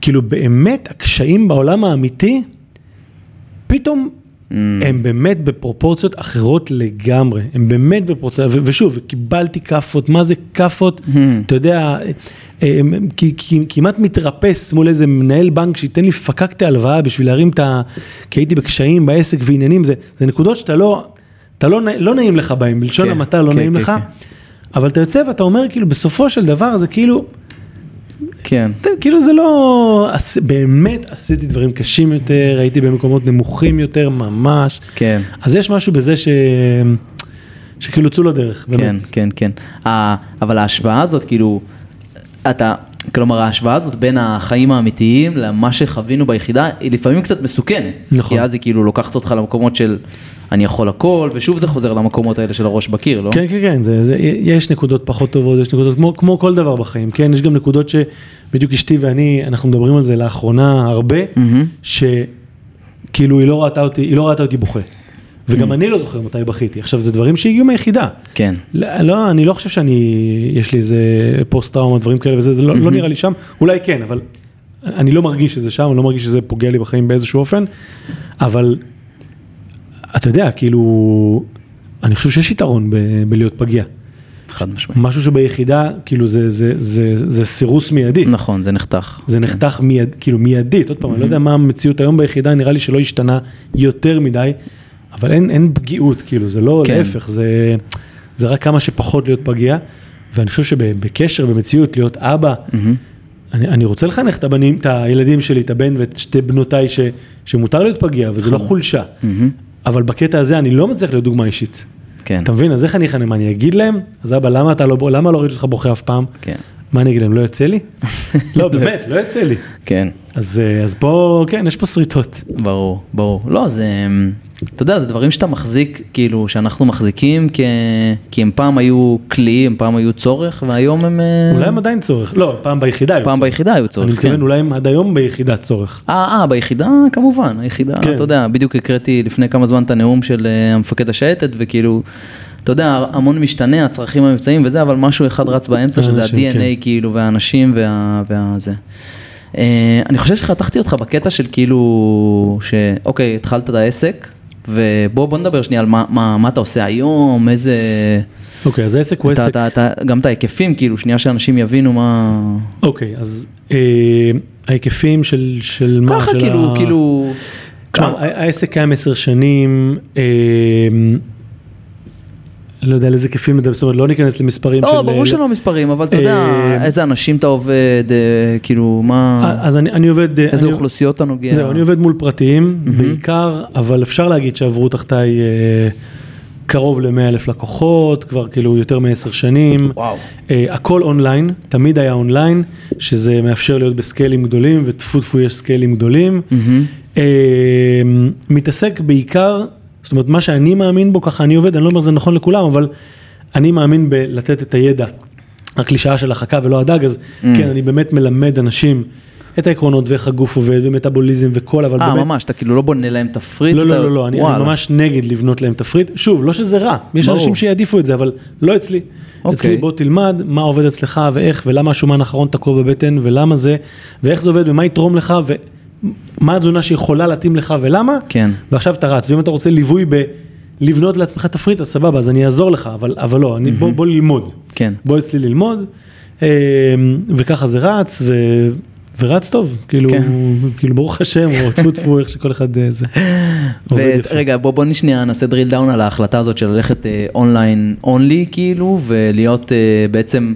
כאילו באמת הקשיים בעולם האמיתי, פתאום mm. הם באמת בפרופורציות אחרות לגמרי, הם באמת בפרופורציות, ושוב, קיבלתי כאפות, מה זה כאפות, mm. אתה יודע, כמעט מתרפס מול איזה מנהל בנק שייתן לי פקקטי הלוואה בשביל להרים את ה... כי הייתי בקשיים בעסק ועניינים, זה, זה נקודות שאתה לא, אתה לא, לא נעים לך בהם, בלשון כן, המעטה לא כן, נעים כן, לך, כן. אבל אתה יוצא ואתה אומר כאילו בסופו של דבר זה כאילו, כן. כאילו זה לא, באמת עשיתי דברים קשים יותר, הייתי במקומות נמוכים יותר, ממש. כן. אז יש משהו בזה ש... שכאילו צאו לדרך, באמת. כן, כן, כן. אבל ההשוואה הזאת, כאילו, אתה, כלומר ההשוואה הזאת בין החיים האמיתיים למה שחווינו ביחידה, היא לפעמים קצת מסוכנת. נכון. כי אז היא כאילו לוקחת אותך למקומות של אני יכול הכל, ושוב זה חוזר למקומות האלה של הראש בקיר, לא? כן, כן, כן, זה, זה, יש נקודות פחות טובות, יש נקודות, כמו, כמו כל דבר בחיים, כן, יש גם נקודות שבדיוק אשתי ואני, אנחנו מדברים על זה לאחרונה הרבה, mm-hmm. שכאילו היא לא ראתה אותי, היא לא ראתה אותי בוכה. וגם mm. אני לא זוכר מתי בכיתי. עכשיו, זה דברים שהגיעו מהיחידה. כן. לא, לא, אני לא חושב שאני, יש לי איזה פוסט טראומה, דברים כאלה וזה, זה לא, לא נראה לי שם, אולי כן, אבל אני לא מרגיש שזה שם, אני לא מרגיש שזה פוגע לי בחיים באיזשהו אופן, אבל אתה יודע, כאילו, אני חושב שיש יתרון ב- בלהיות פגיע. חד משמעית. משהו שביחידה, כאילו זה, זה, זה, זה סירוס מיידי. נכון, זה נחתך. זה נחתך מיד, כאילו מיידית, עוד פעם, אני לא יודע מה המציאות היום ביחידה, נראה לי שלא השתנה יותר מדי, אבל אין, אין פגיעות, כאילו, זה לא כן. להפך, זה, זה רק כמה שפחות להיות פגיע, ואני חושב שבקשר, במציאות, להיות אבא, מהמם. אני, אני רוצה לחנך את הבנים, את הילדים שלי, את הבן ואת שתי בנותיי, ש, שמותר להיות פגיע, וזה לא חולשה. מהמם. אבל בקטע הזה אני לא מצליח להיות דוגמה אישית. כן, אתה מבין? אז איך אני אחנך? מה, אני אגיד להם? אז אבא, למה אתה לא, למה לא ראיתי אותך בוכה אף פעם? כן, מה אני אגיד להם? לא יוצא לי? לא, באמת, לא יוצא לי. כן, אז, אה, אז פה, כן, יש פה שריטות. ברור, ברור. לא, זה, אתה יודע, זה דברים שאתה מחזיק, כאילו, שאנחנו מחזיקים, כי, כי הם פעם היו כלי, הם פעם היו צורך, והיום הם... אה, אולי הם עדיין צורך. לא, פעם ביחידה היו פעם צורך. ביחידה היו צורך, אני כן. מתכוון, אולי הם עד היום ביחידה צורך. אה, אה, ביחידה כמובן, היחידה, כן. אתה יודע, בדיוק הקראתי לפני כמה זמן את הנאום של אה, המפקד השייטת, וכאילו, אתה יודע, המון משתנה, הצרכים המבצעיים וזה, אבל משהו אחד רץ באמצע, שזה ה-DNA כן. כאילו, והאנשים וה... והזה. אה, אני חושב שחתכתי אותך בקטע של כאילו, שאוקיי, התחלת את העסק, ובוא בוא נדבר שנייה על מה, מה, מה אתה עושה היום, איזה... אוקיי, אז העסק הוא עסק. אתה, אתה, גם את ההיקפים, כאילו, שנייה שאנשים יבינו מה... אוקיי, אז אה, ההיקפים של, של מה? ככה, של כאילו, ה- כאילו... תשמע, העסק קיים עשר שנים, אה, לא יודע על איזה היקפים מדבר, זאת אומרת, לא ניכנס למספרים של... לא, ברור שלא מספרים, אבל אתה יודע, אה, איזה אנשים אתה עובד, אה, כאילו, מה... אה, אז אני, אני עובד... אה, איזה אוכלוסיות אתה נוגע? זהו, אני עובד מול פרטיים בעיקר, אבל אפשר להגיד שעברו תחתיי אה, קרוב ל-100 אלף לקוחות, כבר כאילו יותר מעשר שנים. וואו. אה, הכל אונליין, תמיד היה אונליין, שזה מאפשר להיות בסקיילים גדולים, וטפו טפו יש סקיילים גדולים. אה, מתעסק בעיקר, זאת אומרת, מה שאני מאמין בו, ככה אני עובד, אני לא אומר זה נכון לכולם, אבל אני מאמין בלתת את הידע, הקלישאה של החכה ולא הדג, אז כן, אני באמת מלמד אנשים את העקרונות ואיך הגוף עובד ומטאבוליזם וכל, אבל אה, באמת... ממש, אתה כאילו לא בונה להם תפריט? לא, אתה- לא, לא, לא, אני, אני. ממש נגד לבנות להם תפריט. שוב, לא שזה רע, יש ברור. אנשים שיעדיפו את זה, אבל לא אצלי. אוקיי. אצלי בוא תלמד מה עובד אצלך ואיך ולמה השומן האחרון תקוע בבטן ולמה זה, ואיך זה עובד ומה יתרום לך ומה התזונה שיכולה להתאים לך ולמה. כן. ועכשיו אתה רץ, ואם אתה רוצה ליווי בלבנות לעצמך תפריט, אז סבבה, אז אני אעזור לך, אבל, אבל לא, אני, בוא, בוא ללמוד. כן. בוא אצלי ללמוד, אה, וככה זה רץ, ו... ורץ טוב, כאילו, כן. כאילו ברוך השם, או טפו טפו, איך שכל אחד אה, זה. עובד יפה. ורגע, בוא בוא שנייה נעשה drill down על ההחלטה הזאת של ללכת online only כאילו, ולהיות אה, בעצם,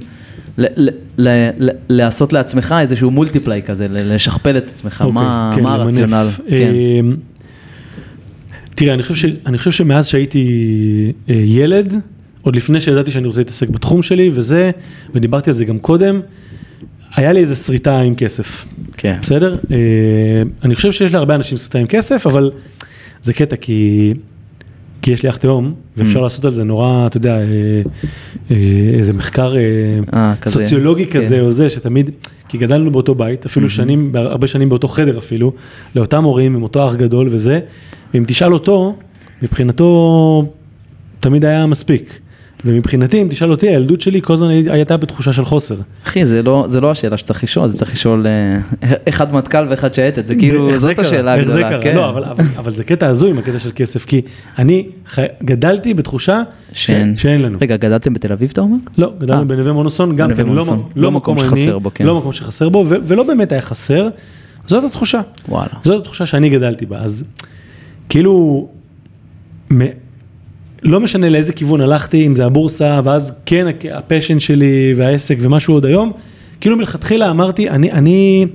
לעשות לעצמך איזשהו multiply כזה, לשכפל את עצמך, אוקיי, מה כן, מה. הרציונל? כן. אה, תראה, אני חושב, ש, אני חושב שמאז שהייתי אה, ילד, עוד לפני שידעתי שאני רוצה להתעסק בתחום שלי וזה, ודיברתי על זה גם קודם, היה לי איזה שריטה עם כסף. כן. בסדר? אה, אני חושב שיש להרבה אנשים סרטה עם כסף, אבל זה קטע כי, כי יש לי אח תאום, ואפשר Mm. לעשות על זה נורא, אתה יודע, אה, אה, איזה מחקר אה, אה, כזה, סוציולוגי כן. כזה או זה, שתמיד, כי גדלנו באותו בית, אפילו שנים, הרבה שנים באותו חדר אפילו, לאותם הורים עם אותו אח גדול וזה, ואם תשאל אותו, מבחינתו תמיד היה מספיק. ומבחינתי, אם תשאל אותי, הילדות שלי כל הזמן הייתה בתחושה של חוסר. אחי, זה לא, זה לא השאלה שצריך לשאול, זה צריך לשאול אה, אחד מטכ"ל ואחד שייטת, זה כאילו, זאת קרה? השאלה איך זה הגדולה, קרה? כן. לא, אבל, אבל, אבל זה קטע הזוי עם הקטע של כסף, כי אני חי... גדלתי בתחושה ש... שאין. שאין לנו. רגע, גדלתם בתל אביב אתה אומר? לא, גדלנו אה. בנווה מונוסון, גם כן, לא, מונוסון. לא, לא מקום שחסר בו, כן. לא מקום שחסר בו, ו- ולא באמת היה חסר, זאת התחושה. וואלה. זאת התחושה שאני גדלתי בה, אז כאילו. לא משנה לאיזה כיוון הלכתי, אם זה הבורסה, ואז כן הפשן שלי והעסק ומשהו עוד היום, כאילו מלכתחילה אמרתי, אני, אני,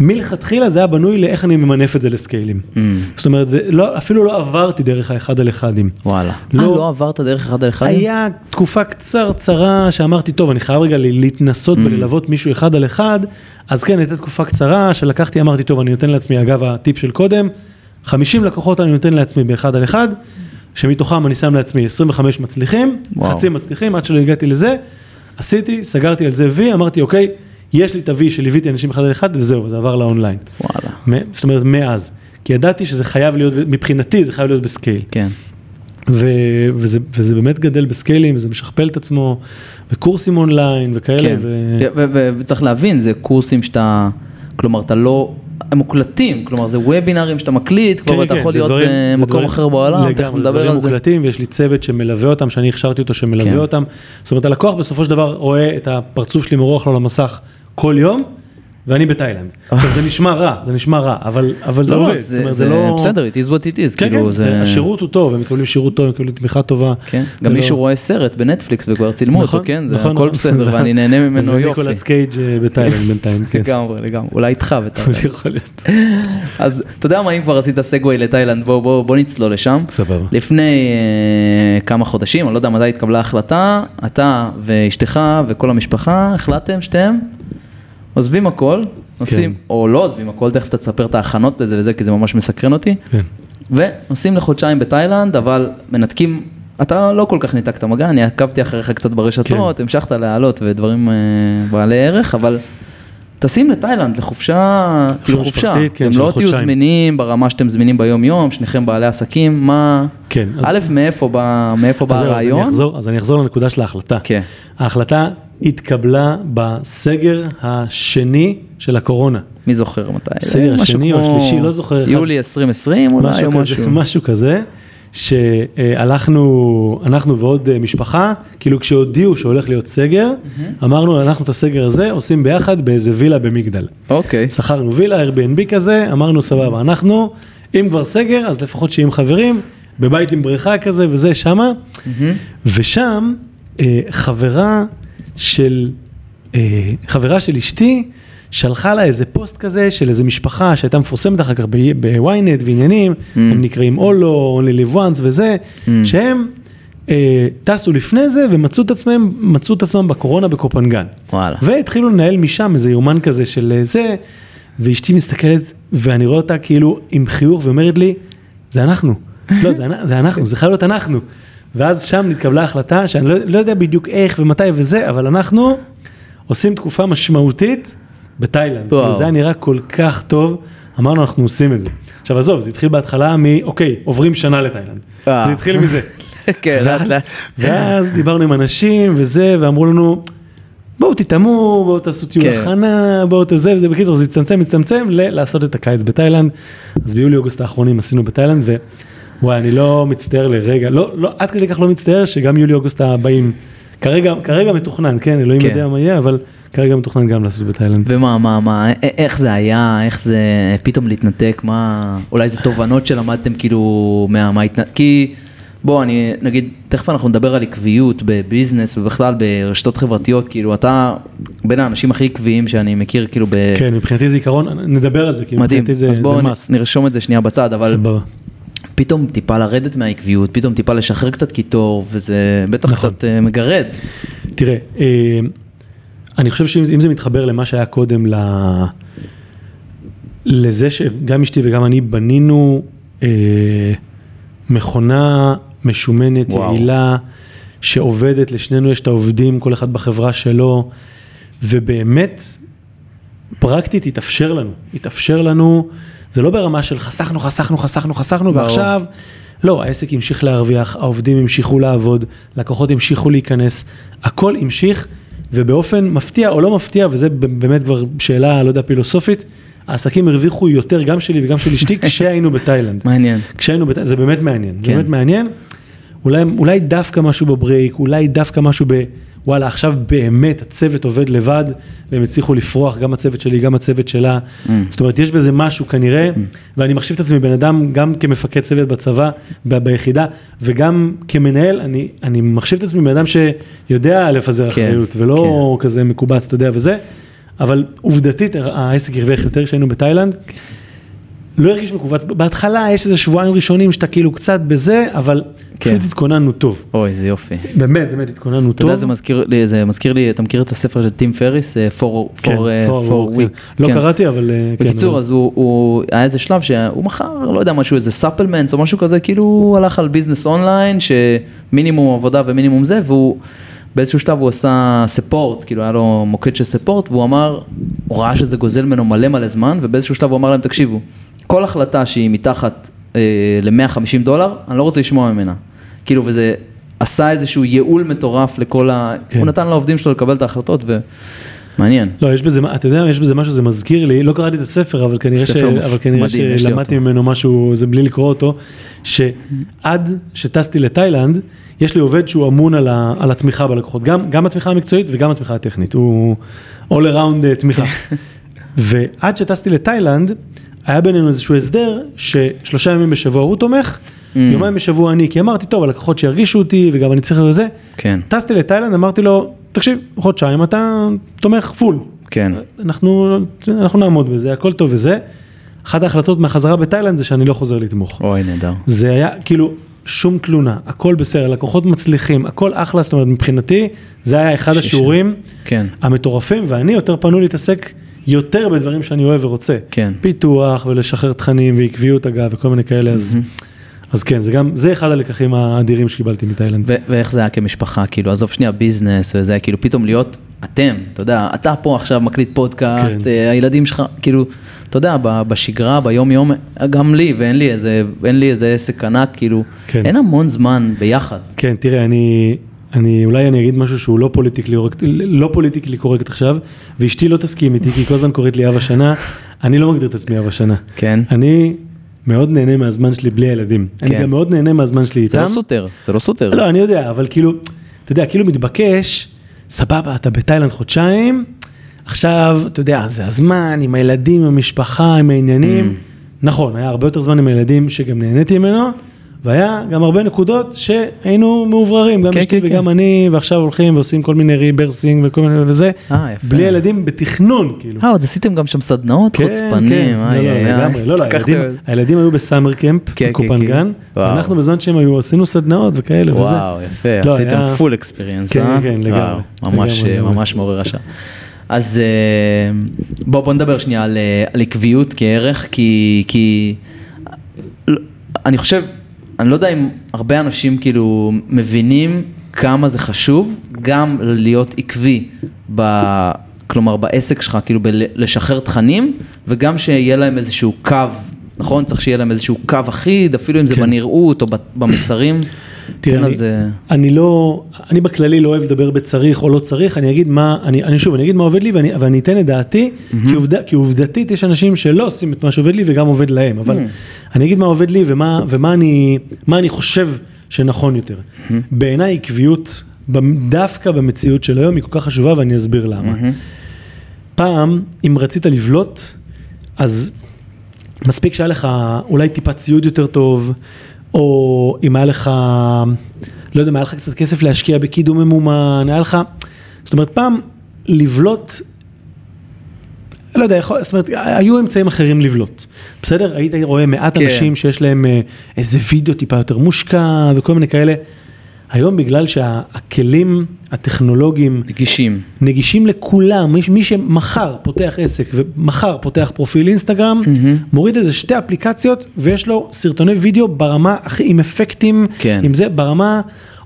מלכתחילה זה היה בנוי לאיך אני ממנף את זה לסקיילים. Mm, זאת אומרת, זה לא, אפילו לא עברתי דרך האחד על אחדים. וואלה. לא- לא, לא עברת דרך אחד על אחד? היה תקופה קצרצרה שאמרתי, טוב, אני חייב רגע להתנסות Mm. בללוות מישהו אחד על אחד, אז כן, הייתה תקופה קצרה שלקחתי, אמרתי, טוב, אני נותן לעצמי, אגב, הטיפ של קודם, 50 לקוחות אני נותן לעצמי באחד על אחד, שמתוכם אני שם לעצמי 25 מצליחים, וואו. חצי מצליחים, עד שלא הגעתי לזה, עשיתי, סגרתי על זה וי, אמרתי, אוקיי, יש לי את ה-V שליוויתי אנשים אחד על אחד, וזהו, זה עבר לאונליין. וואלה. זאת אומרת, מאז. כי ידעתי שזה חייב להיות, מבחינתי זה חייב להיות בסקייל. כן. ו- וזה, וזה באמת גדל בסקיילים, וזה משכפל את עצמו, וקורסים אונליין וכאלה. כן. ו... ו- ו- וצריך להבין, זה קורסים שאתה, כלומר, אתה לא הם מוקלטים, כלומר זה וובינארים שאתה מקליט, כבר כן, אתה כן, יכול להיות דברים, במקום דברים, אחר בעולם, תכף נדבר על זה. דברים מוקלטים ויש לי צוות שמלווה אותם, שאני הכשרתי אותו שמלווה כן. אותם. זאת אומרת הלקוח בסופו של דבר רואה את הפרצוף שלי מרוח לו למסך כל יום. ואני בתאילנד. עכשיו זה נשמע רע, זה נשמע רע, אבל, אבל זה לא, עובד. זה, זה, זה לא... בסדר, it is what it is. כן, כאילו כן, זה... השירות הוא טוב, הם מקבלים שירות טוב, הם מקבלים תמיכה טובה. כן, גם מישהו לא... רואה סרט בנטפליקס וכבר צילמו נכון, אותו, כן, זה נכון, הכל נכון. בסדר, ואני נהנה ממנו יופי. וניקולס קייג' אה, בתאילנד בינתיים, כן. לגמרי, לגמרי, אולי איתך בתאילנד. יכול להיות. אז אתה יודע מה, אם כבר עשית סגווי לתאילנד, בוא, נצלול לשם. סבבה. לפני uh, כמה חודשים, אני לא יודע מתי התקבלה ההחלטה, אתה ואשתך וכל המשפחה החלטתם שאתם עוזבים הכל, נוסעים, כן. או לא עוזבים הכל, תכף אתה תספר את ההכנות לזה וזה, כי זה ממש מסקרן אותי. כן. ונוסעים לחודשיים בתאילנד, אבל מנתקים, אתה לא כל כך ניתקת מגע, אני עקבתי אחריך קצת ברשתות, כן. המשכת להעלות ודברים uh, בעלי ערך, אבל טסים לתאילנד לחופשה, כאילו חופשה, כן, אתם לא תהיו זמינים ברמה שאתם זמינים ביום יום, שניכם בעלי עסקים, מה, כן, א', אז... מאיפה בא, מאיפה בא הרעיון? אז אני אחזור לנקודה של ההחלטה. כן. ההחלטה התקבלה בסגר השני של הקורונה. מי זוכר מתי? סגר השני או השלישי, לא זוכר. יולי 2020 אולי משהו, משהו. משהו כזה, שהלכנו, אנחנו ועוד אה, משפחה, כאילו כשהודיעו שהולך להיות סגר. אמרנו אנחנו את הסגר הזה עושים ביחד באיזה וילה במגדל. אוקיי. שכרנו וילה, Airbnb כזה, אמרנו סבבה, אנחנו, אם כבר סגר, אז לפחות שיהיה עם חברים, בבית עם בריכה כזה וזה, שמה. ושם אה, חברה של, אה, חברה של אשתי, שלחה לה איזה פוסט כזה של איזה משפחה שהייתה מפורסמת אחר כך בוויינט ועניינים, mm. הם נקראים אולו, live once וזה, mm. שהם אה, טסו לפני זה ומצאו את עצמם, מצאו את עצמם בקורונה בקופנגן. וואלה. והתחילו לנהל משם איזה יומן כזה של אה, זה, ואשתי מסתכלת ואני רואה אותה כאילו עם חיוך ואומרת לי, זה אנחנו. לא, זה, זה אנחנו, זה חייב להיות אנחנו. ואז שם נתקבלה החלטה שאני לא, לא יודע בדיוק איך ומתי וזה, אבל אנחנו עושים תקופה משמעותית בתאילנד. כאילו זה היה נראה כל כך טוב, אמרנו אנחנו עושים את זה. עכשיו עזוב, זה התחיל בהתחלה מ, אוקיי, עוברים שנה לתאילנד. אה. זה התחיל מזה. כן, לאט. ואז דיברנו עם אנשים וזה, ואמרו לנו, בואו תטעמו, בואו תעשו טיול כן. הכנה, בואו תזה, וזה בקיצור, זה הצטמצם, הצטמצם, לעשות את הקיץ בתאילנד. אז ביולי-אוגוסט האחרונים עשינו בתאילנד, וואי, אני לא מצטער לרגע, לא, לא, עד כדי כך לא מצטער שגם יולי-אוגוסט הבאים, כרגע, כרגע מתוכנן, כן, אלוהים כן. יודע מה יהיה, אבל כרגע מתוכנן גם לעשות בתאילנד. ומה, מה, מה, איך זה היה, איך זה פתאום להתנתק, מה, אולי זה תובנות שלמדתם כאילו מה, מה התנתק, כי בוא, אני, נגיד, תכף אנחנו נדבר על עקביות בביזנס ובכלל ברשתות חברתיות, כאילו אתה בין האנשים הכי עקביים שאני מכיר, כאילו ב... כן, מבחינתי זה עיקרון, נדבר על זה, כאילו מבחינתי זה, זה must. מדהים, אז בואו נרשום את זה שנייה בצד, אבל... סבבה. פתאום טיפה לרדת מהעקביות, פתאום טיפה לשחרר קצת קיטור, וזה בטח נכון. קצת uh, מגרד. תראה, uh, אני חושב שאם זה מתחבר למה שהיה קודם, ל... לזה שגם אשתי וגם אני בנינו uh, מכונה משומנת, וואו. יעילה, שעובדת, לשנינו יש את העובדים, כל אחד בחברה שלו, ובאמת, פרקטית התאפשר לנו, התאפשר לנו. זה לא ברמה של חסכנו, חסכנו, חסכנו, חסכנו, ועכשיו, לא, העסק המשיך להרוויח, העובדים המשיכו לעבוד, לקוחות המשיכו להיכנס, הכל המשיך, ובאופן מפתיע או לא מפתיע, וזה באמת כבר שאלה, לא יודע, פילוסופית, העסקים הרוויחו יותר, גם שלי וגם של אשתי, כשהיינו בתאילנד. מעניין. כשהיינו בתאילנד, זה באמת מעניין, כן. באמת מעניין. אולי, אולי דווקא משהו בברייק, אולי דווקא משהו ב... וואלה, עכשיו באמת הצוות עובד לבד, והם הצליחו לפרוח, גם הצוות שלי, גם הצוות שלה. Mm. זאת אומרת, יש בזה משהו כנראה, mm. ואני מחשיב את עצמי בן אדם, גם כמפקד צוות בצבא, ב- ביחידה, וגם כמנהל, אני, אני מחשיב את עצמי בן אדם שיודע לפזר כן, אחריות, ולא כן. כזה מקובץ, אתה יודע, וזה. אבל עובדתית, העסק הרוויח יותר כשהיינו בתאילנד. לא הרגיש מכווץ, בהתחלה יש איזה שבועיים ראשונים שאתה כאילו קצת בזה, אבל כן. פשוט התכוננו טוב. אוי, איזה יופי. באמת, באמת התכוננו טוב. אתה יודע, זה מזכיר לי, זה מזכיר לי, אתה מכיר את הספר של טים פריס, אה, four, כן, four, four, four hour week? כן. לא כן. קראתי, אבל... אה, כן, בקיצור, כן, אז הוא, הוא, היה איזה שלב שהוא מכר, לא יודע, משהו, איזה supplements או משהו כזה, כאילו הוא הלך על business online, שמינימום עבודה ומינימום זה, והוא... באיזשהו שלב הוא עשה ספורט, כאילו היה לו מוקד של ספורט, והוא אמר, הוא ראה שזה גוזל ממנו מלא מלא זמן, ובאיזשהו שלב הוא אמר להם, תקשיבו, כל החלטה שהיא מתחת אה, ל-150 דולר, אני לא רוצה לשמוע ממנה. כאילו, וזה עשה איזשהו ייעול מטורף לכל ה... כן. הוא נתן לעובדים שלו לקבל את ההחלטות, ו... מעניין. לא, יש בזה, אתה יודע, יש בזה משהו, זה מזכיר לי, לא קראתי את הספר, אבל כנראה, ש, אבל כנראה מדהים, שלמדתי ממנו משהו, זה בלי לקרוא אותו, שעד שטסתי לתאילנד, יש לי עובד שהוא אמון על, ה, על התמיכה בלקוחות, גם, גם התמיכה המקצועית וגם התמיכה הטכנית, הוא all around אה, תמיכה. ועד שטסתי לתאילנד, היה בינינו איזשהו הסדר ששלושה ימים בשבוע הוא תומך, mm. יומיים בשבוע אני, כי אמרתי, טוב, הלקוחות שירגישו אותי וגם אני צריך לזה. כן. טסתי לתאילנד, אמרתי לו, תקשיב, חודשיים אתה תומך פול. כן. אנחנו, אנחנו נעמוד בזה, הכל טוב וזה. אחת ההחלטות מהחזרה בתאילנד זה שאני לא חוזר לתמוך. אוי, נהדר. זה היה כאילו שום תלונה, הכל בסדר, לקוחות מצליחים, הכל אחלה, זאת אומרת מבחינתי זה היה אחד שישה. השיעורים כן. המטורפים ואני יותר פנו להתעסק יותר בדברים שאני אוהב ורוצה. כן. פיתוח ולשחרר תכנים ועקביות אגב וכל מיני כאלה, אז, אז כן, זה גם, זה אחד הלקחים האדירים שקיבלתי מתאילנד. ואיך זה היה כמשפחה, כאילו, עזוב שנייה ביזנס וזה, כאילו פתאום להיות אתם, אתה יודע, אתה פה עכשיו מקליט פודקאסט, כן. אה, הילדים שלך, כאילו, אתה יודע, בשגרה, ביום יום, גם לי, ואין לי איזה, לי איזה עסק ענק, כאילו, כן. אין המון זמן ביחד. כן, תראה, אני, אני, אולי אני אגיד משהו שהוא לא politically, לא politically correct עכשיו, ואשתי לא תסכים איתי, כי כל הזמן קוראת לי אב השנה, אני לא מגדיר את עצמי אב השנה. כן. אני מאוד נהנה מהזמן שלי בלי הילדים. כן. אני גם מאוד נהנה מהזמן שלי איתם. זה לא סותר, זה לא סותר. לא, אני יודע, אבל כאילו, אתה יודע, כאילו מתבקש, סבבה, אתה בתאילנד חודשיים, עכשיו, אתה יודע, זה הזמן עם הילדים, עם המשפחה, עם העניינים. Mm. נכון, היה הרבה יותר זמן עם הילדים שגם נהניתי ממנו. והיה גם הרבה נקודות שהיינו מעובררים, גם כן, אשתי כן, וגם כן. אני, ועכשיו הולכים ועושים כל מיני rebirthing וכל מיני וזה, אה, יפה. בלי ילדים בתכנון, כאילו. אה, עוד עשיתם גם שם סדנאות, כן, חוצפנים, כן, איי, לא, לא, לגמרי, לא, לא, הילדים, הילדים היו ב summer camp, כן, בקופנגן, כן, אנחנו בזמן שהם היו, עשינו סדנאות וכאלה וזה. וואו, יפה, לא, עשיתם היה... פול אקספיריאנס, כן, אה? כן, לגמרי. ממש, ממש מעורר השראה. אז אה, בוא, בוא נדבר שנייה על, אה, על עקביות כערך, כי, כי אני חושב, אני לא יודע אם הרבה אנשים כאילו מבינים כמה זה חשוב, גם להיות עקבי, ב, כלומר בעסק שלך, כאילו בלשחרר תכנים, וגם שיהיה להם איזשהו קו, נכון? צריך שיהיה להם איזשהו קו אחיד, אפילו אם זה כן. בנראות או במסרים. תראה, אני, זה... אני לא, אני בכללי לא אוהב לדבר בצריך או לא צריך, אני אגיד מה, אני, אני שוב, אני אגיד מה עובד לי ואני, ואני אתן את דעתי, mm-hmm. כי, עובד, כי עובדתית יש אנשים שלא עושים את מה שעובד לי וגם עובד להם, אבל mm-hmm. אני אגיד מה עובד לי ומה, ומה אני, אני חושב שנכון יותר. Mm-hmm. בעיניי עקביות, דווקא במציאות של היום היא כל כך חשובה ואני אסביר למה. Mm-hmm. פעם, אם רצית לבלוט, אז מספיק שהיה לך אולי טיפה ציוד יותר טוב, או אם היה לך, לא יודע, אם היה לך קצת כסף להשקיע בקידום ממומן, היה לך, זאת אומרת, פעם לבלוט, לא יודע, יכול, זאת אומרת, היו אמצעים אחרים לבלוט, בסדר? היית רואה מעט כן. אנשים שיש להם אה, איזה וידאו טיפה יותר מושקע וכל מיני כאלה. היום בגלל שהכלים הטכנולוגיים נגישים, נגישים לכולם, מי, מי שמחר פותח עסק ומחר פותח פרופיל אינסטגרם, mm-hmm. מוריד איזה שתי אפליקציות ויש לו סרטוני וידאו ברמה הכי, עם אפקטים, כן. עם זה ברמה,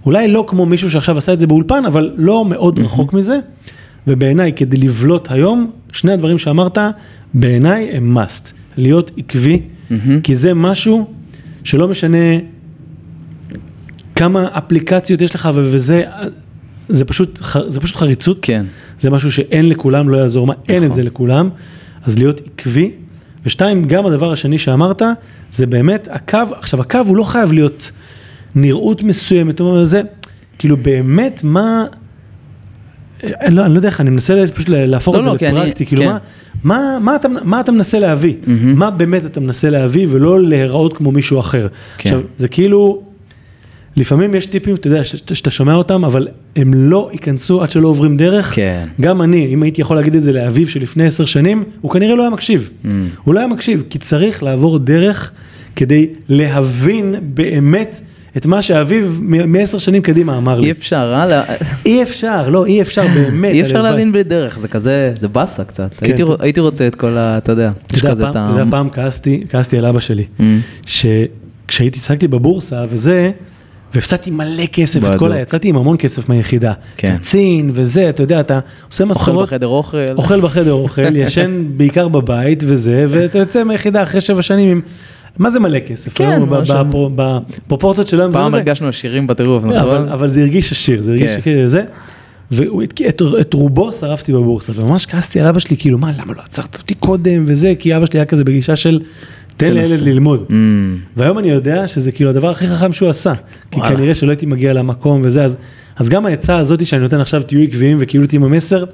אולי לא כמו מישהו שעכשיו עשה את זה באולפן, אבל לא מאוד mm-hmm. רחוק מזה. ובעיניי כדי לבלוט היום, שני הדברים שאמרת, בעיניי הם must, להיות עקבי, mm-hmm. כי זה משהו שלא משנה כמה אפליקציות יש לך וזה, זה פשוט, זה פשוט חריצות, כן. זה משהו שאין לכולם, לא יעזור מה, נכון. אין את זה לכולם, אז להיות עקבי. ושתיים, גם הדבר השני שאמרת, זה באמת הקו, עכשיו הקו הוא לא חייב להיות נראות מסוימת, זה, כאילו באמת מה, אני לא, אני לא יודע איך, אני מנסה פשוט להפוך לא, את זה לא, לפרקטי, אני, כאילו כן. מה, מה, מה, אתה, מה אתה מנסה להביא, mm-hmm. מה באמת אתה מנסה להביא ולא להיראות כמו מישהו אחר. כן. עכשיו, זה כאילו, לפעמים יש טיפים, אתה יודע, שאתה שומע אותם, אבל הם לא ייכנסו עד שלא עוברים דרך. כן. גם אני, אם הייתי יכול להגיד את זה לאביו שלפני עשר שנים, הוא כנראה לא היה מקשיב. Mm. הוא לא היה מקשיב, כי צריך לעבור דרך כדי להבין באמת את מה שאביו מעשר שנים קדימה אמר לי. אי אפשר, אה? אי אפשר, לא, אי אפשר באמת. אי אפשר להבין בלי דרך, זה כזה, זה באסה קצת. כן, הייתי, הייתי רוצה את כל ה... אתה יודע, יש כזה את ה... אתה יודע, פעם כעסתי, כעסתי על אבא שלי, mm. שכשהייתי, הצגתי בבורסה וזה, והפסדתי מלא כסף, את כל ה... יצאתי עם המון כסף מהיחידה. כן. קצין וזה, אתה יודע, אתה עושה משכורות. אוכל בחדר אוכל. אוכל בחדר אוכל, ישן בעיקר בבית וזה, ואתה יוצא מהיחידה אחרי שבע שנים עם... מה זה מלא כסף? כן, משהו. בפרופורציות שלנו פעם הרגשנו עשירים בטירוף, נכון? אבל זה הרגיש עשיר, זה הרגיש כן. שזה. ואת רובו שרפתי בבורסה, וממש כעסתי על אבא שלי, כאילו, מה, למה לא עצרת אותי קודם וזה, כי אבא שלי היה כזה בגישה של, תן לילד ללמוד. Mm. והיום אני יודע שזה כאילו הדבר הכי חכם שהוא עשה, כי כנראה שלא הייתי מגיע למקום וזה, אז, אז גם העצה הזאת שאני נותן עכשיו, תהיו עקביים וכאילו תהיו עם המסר,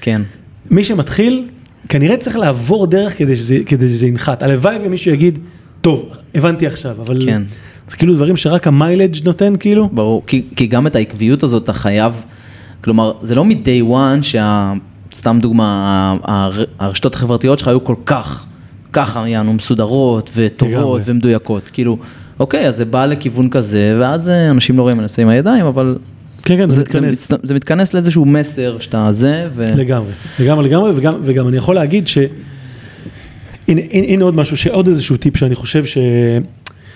כן. מי שמתחיל, כנראה צריך לעבור דרך כדי שזה, כדי שזה ינחת. הלוואי ומישהו יגיד, טוב, הבנתי עכשיו, אבל... כן. זה כאילו דברים שרק המיילג' נותן כאילו. ברור, כי, כי גם את העקביות הזאת אתה חייב, כלומר, זה לא מ-day one שה... סתם דוגמה, הרשתות החברתיות שלך היו כל כך, ככה יענו מסודרות וטובות ומדויקות, כאילו, אוקיי, אז זה בא לכיוון כזה, ואז אה, אנשים לא רואים מה אני עושה עם הידיים, אבל כן, כן, זה, זה מתכנס. זה, זה מתכנס לאיזשהו מסר שאתה זה, ו... לגמרי, לגמרי, לגמרי, וגם, וגם אני יכול להגיד ש... הנה, הנה, הנה עוד משהו, עוד איזשהו טיפ שאני חושב ש...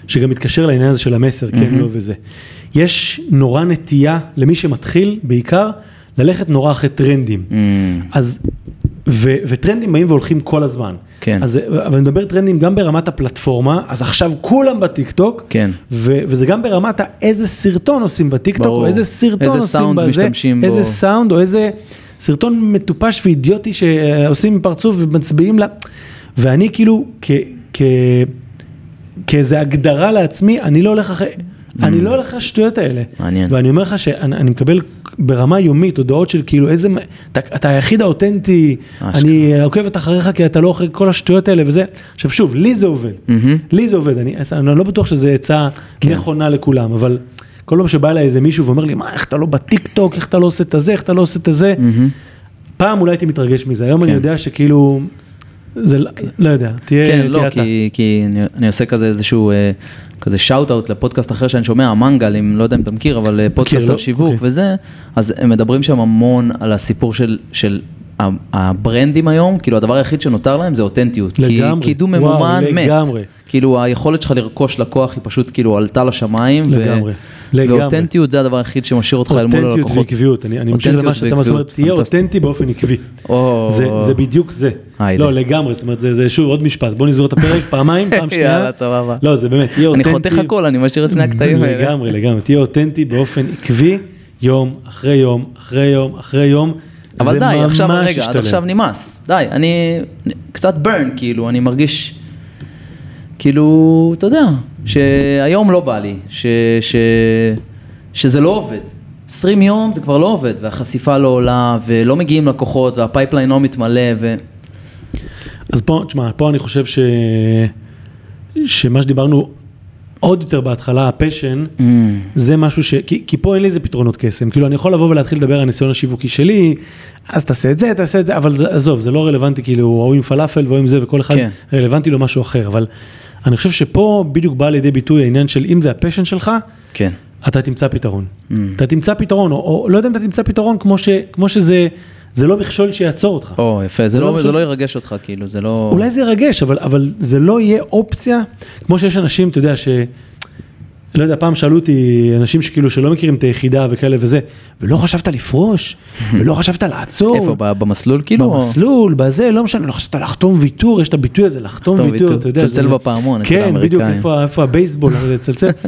שגם מתקשר לעניין הזה של המסר, כן, mm-hmm. לא וזה. יש נורא נטייה למי שמתחיל, בעיקר, ללכת נורא אחרי טרנדים. Mm. אז, ו, וטרנדים באים והולכים כל הזמן. כן. אז, אבל אני מדבר טרנדים גם ברמת הפלטפורמה, אז עכשיו כולם בטיקטוק, כן. ו, וזה גם ברמת איזה סרטון עושים בטיקטוק, ברור. או איזה סרטון איזה עושים בזה, איזה בו. סאונד, או איזה סרטון מטופש ואידיוטי שעושים פרצוף ומצביעים לה, ואני כאילו, כ... כ כאיזה הגדרה לעצממי, אני לא הולך אחרי. אני לא הולך לשטויות האלה. מעניין. ואני אומר לך שאני מקבל ברמה יומית הודעות של כאילו איזה, אתה, אתה היחיד האותנטי. אני עוקבת אחריך כי אתה לא אחרי כל השטויות האלה וזה. עכשיו שוב, לי זה עובד. לי זה עובד, אני, אני לא בטוח שזו עצה כן. נכונה לכולם, אבל כל פעם שבא אליי איזה מישהו ואומר לי, מה, איך אתה לא בטיק טוק, איך אתה לא עושה את הזה, איך אתה לא עושה את הזה. פעם אולי הייתי מתרגש מזה, היום אני כן. יודע שכאילו, זה, לא- לא יודע, תהיה, כן, תהיה לא, אתה. כי, כי אני, אני עושה כזה איזשהו, אה, כזה shout out לפודקאסט אחר שאני שומע, המנגל, אם לא יודע אם אתה מכיר, אבל אה, פודקאסט לא? על שיווק אוקיי. וזה, אז הם מדברים שם המון על הסיפור של, של הברנדים היום, כאילו הדבר היחיד שנותר להם זה אותנטיות. לגמרי. כי קידום וואו, ממומן מת. לגמרי. כאילו היכולת שלך לרכוש לקוח היא פשוט כאילו עלתה לשמיים. ו- לגמרי, לגמרי. ואותנטיות זה הדבר היחיד שמשאיר אותך אל מול אותנטיות הלקוחות. ועקביות, אני, אני ממשיך אותנטיות למה שאתה אומר, תהיה. אותנטי באופן עקבי. או. זה, זה בדיוק זה. היידה. לא, לגמרי, זאת אומרת, זה, זה שוב עוד משפט, בוא נסגור את הפרק פעמיים, פעם שנייה. יאללה, סבבה. לא, זה באמת, תהיה אני אותנטי. חותך הכל, אני משאיר את שני הקטעים האלה. לגמרי, לגמרי, תהיה אותנטי באופן עקבי, יום אחרי יום, אחרי יום, אחרי יום. אבל די, עכשיו, רגע, אז. עכשיו נמאס, די, אני קצת burn, כאילו, אני מרגיש, כאילו, אתה יודע, שהיום לא בא לי, ש, ש, שזה לא עובד. 20 יום זה כבר לא עובד, והחשיפה לא עולה, ולא מגיעים לקוחות, וה pipeline לא מתמלא, ו... אז פה, תשמע, פה אני חושב ש... שמה שדיברנו עוד יותר בהתחלה, ה passion, Mm. זה משהו ש... כי, כי פה אין לי איזה פתרונות קסם, כאילו אני יכול לבוא ולהתחיל לדבר על הניסיון השיווקי שלי, אז תעשה את זה, תעשה את זה, אבל זה, עזוב, זה לא רלוונטי, כאילו, או עם פלאפל ואו עם זה, וכל אחד כן. רלוונטי לו משהו אחר, אבל אני חושב שפה בדיוק בא לידי ביטוי העניין של אם זה הפשן שלך, כן. אתה תמצא פתרון. Mm. אתה תמצא פתרון, או, או לא יודע אם אתה תמצא פתרון כמו, ש, כמו שזה, זה לא מכשול שיעצור אותך. או, יפה, זה זה לא לא, זה לא ירגש אותך, כאילו, זה לא... אולי זה ירגש, אבל, אבל זה לא יהיה אופציה, כמו שיש אנשים, אתה יודע, ש... לא יודע, פעם שאלו אותי אנשים שכאילו שלא מכירים את היחידה וכאלה וזה, ולא חשבת לפרוש, ולא חשבת לעצור. איפה, במסלול, כאילו? במסלול, בזה, לא משנה, לא חשבת לחתום ויתור, יש את הביטוי הזה, לחתום ויתור, אתה יודע. צלצל בפעמון, אצל כן, בדיוק, האמריקאים. איפה, איפה הבייסבול, הזה, צלצל.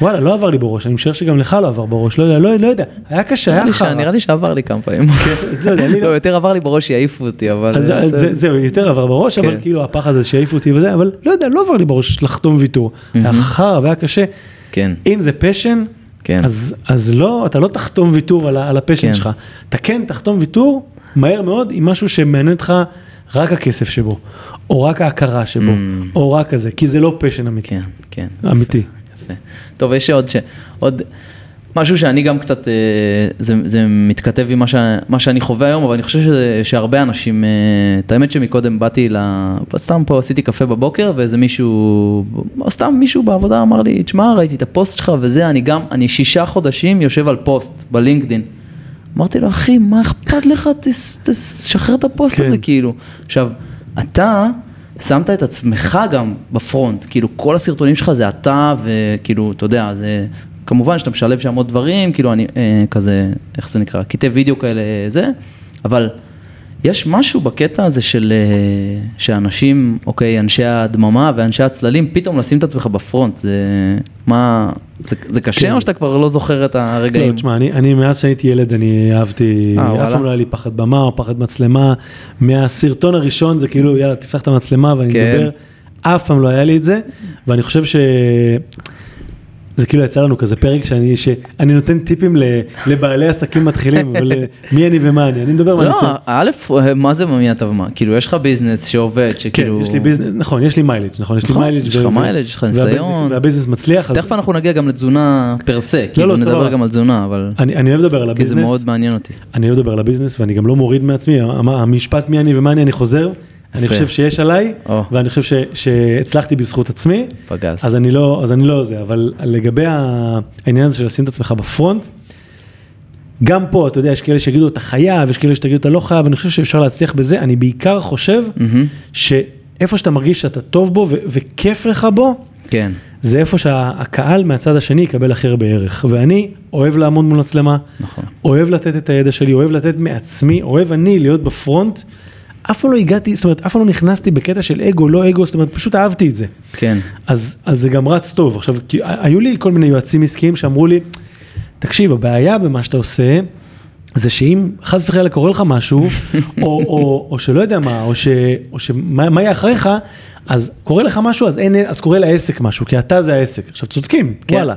וואלה, לא עבר לי בראש, אני משער שגם לך לא עבר בראש, לא יודע, לא, לא יודע, היה קשה, היה חרא. נראה לי שעבר לי כמה פעמים. אז לא יודע, אני לא, לא... יותר עבר לי בראש שיעיפו אותי, אבל... אז אז זה- זהו, יותר עבר בראש, אבל כן. כאילו הפחד הזה שיעיפו אותי וזה, אבל לא יודע, לא עבר לי בראש לחתום ויתור. היה חרא והיה קשה. כן. אם זה passion, כן. אז, אז לא, אתה לא תחתום ויתור על, ה passion כן. שלך. אתה כן תחתום ויתור מהר מאוד עם משהו שמעניין אותך רק הכסף שבו, או רק ההכרה שבו, Mm. או רק הזה, כי זה לא passion אמיתי. כן, כן. אמיתי. יפה. טוב, יש עוד, ש... עוד משהו שאני גם קצת, אה, זה, זה מתכתב עם מה, ש... מה שאני חווה היום, אבל אני חושב שזה, שהרבה אנשים, אה, את האמת שמקודם באתי, ל... סתם פה עשיתי קפה בבוקר, ואיזה מישהו, סתם מישהו בעבודה אמר לי, תשמע, ראיתי את הפוסט שלך וזה, אני גם, אני שישה חודשים יושב על פוסט בלינקדין. אמרתי לו, אחי, מה אכפת לך? תשחרר את הפוסט כן. הזה, כאילו. עכשיו, אתה שמת את עצמך גם ב front, כאילו, כל הסרטונים שלך זה אתה, וכאילו, אתה יודע, זה... כמובן שאתה משלב שם עוד דברים, כאילו, אני אה, כזה, איך זה נקרא? קטעי וידאו כאלה, זה, אבל יש משהו בקטע הזה של אה, שאנשים, אוקיי, אנשי הדממה ואנשי הצללים, פתאום לשים את עצמך בפרונט, זה מה, זה, זה קשה כן. או שאתה כבר לא זוכר את הרגעים? לא, תשמע, אני, אני מאז שהייתי ילד אני אהבתי, אה, אף פעם לא היה לי פחד במה או פחד מצלמה, מהסרטון הראשון זה כאילו, יאללה, תפתח את המצלמה ואני כן. מדבר, אף פעם לא היה לי את זה, ואני חושב ש... זה כאילו יצא לנו כזה פרק שאני, שאני נותן טיפים לבעלי עסקים מתחילים, אבל אה, מי אני ומה אני, אני מדבר מהניסיון. לא, א', מה זה מי אתה ומה? כאילו יש לך business שעובד, שכאילו... כן, יש לי business, נכון, יש לי mileage, נכון, יש לי mileage. נכון, יש לך mileage, יש לך ניסיון. וה business מצליח. תכף אנחנו נגיע גם לתזונה per se, כאילו לא, נדבר גם על תזונה, אבל... אני אוהב לדבר על ה business. כי זה מאוד מעניין אותי. אני אוהב לדבר על ה business ואני גם לא מוריד מעצמי, המשפט מי אני ומה אני, אני חוזר. אני חושב שיש עליי, ואני חושב שהצלחתי בזכות עצמי, פגז. אז אני לא, אז אני לא זה, אבל לגבי העניין הזה של לשים את עצמך ב front, גם פה, אתה יודע, יש כאלה שיגידו אתה חייב, יש כאלה שתגידו אתה לא חייב, אני חושב שאפשר להצליח בזה, אני בעיקר חושב שאיפה שאתה מרגיש שאתה טוב בו וכיף לך בו, כן. זה איפה שהקהל מהצד השני יקבל הכי הרבה ערך. ואני אוהב לעמוד מול מצלמה, נכון. אוהב לתת את הידע שלי, אוהב לתת מעצמי, אוהב אני להיות בפרונט. אף פעם לא הגעתי, זאת אומרת, אף פעם לא נכנסתי בקטע של אגו, לא אגו, זאת אומרת, פשוט אהבתי את זה. כן. אז, אז זה גם רץ טוב. עכשיו, כי היו לי כל מיני יועצים עסקיים שאמרו לי, תקשיב, הבעיה במה שאתה עושה, זה שאם חס וחלילה קורה לך משהו, או, או, או שלא יודע מה, או, ש, או שמה יהיה אחריך, אז קורה לך משהו, אז, אין, אז קורה לעסק משהו, כי אתה זה העסק. עכשיו, צודקים, כן. וואלה.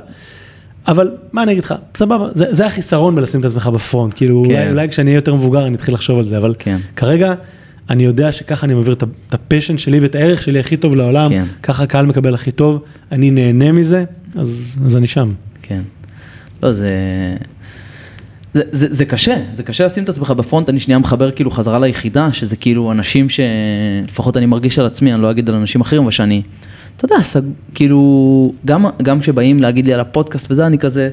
אבל מה אני אגיד לך, סבבה, זה, זה החיסרון בלשים את עצמך בפרונט, כאילו כן. אולי, אולי כשאני אהיה יותר מבוגר אני אתחיל לחשוב על זה, אבל כן. כרגע אני יודע שככה אני מעביר את הפשן שלי ואת הערך שלי הכי טוב לעולם, כן. ככה הקהל מקבל הכי טוב, אני נהנה מזה, אז, אז אני שם. כן. לא, זה... זה, זה, זה קשה, זה קשה לשים את עצמך בפרונט, אני שנייה מחבר כאילו חזרה ליחידה, שזה כאילו אנשים שלפחות אני מרגיש על עצמי, אני לא אגיד על אנשים אחרים, אבל שאני, אתה יודע, סג, כאילו, גם, גם כשבאים להגיד לי על הפודקאסט וזה, אני כזה,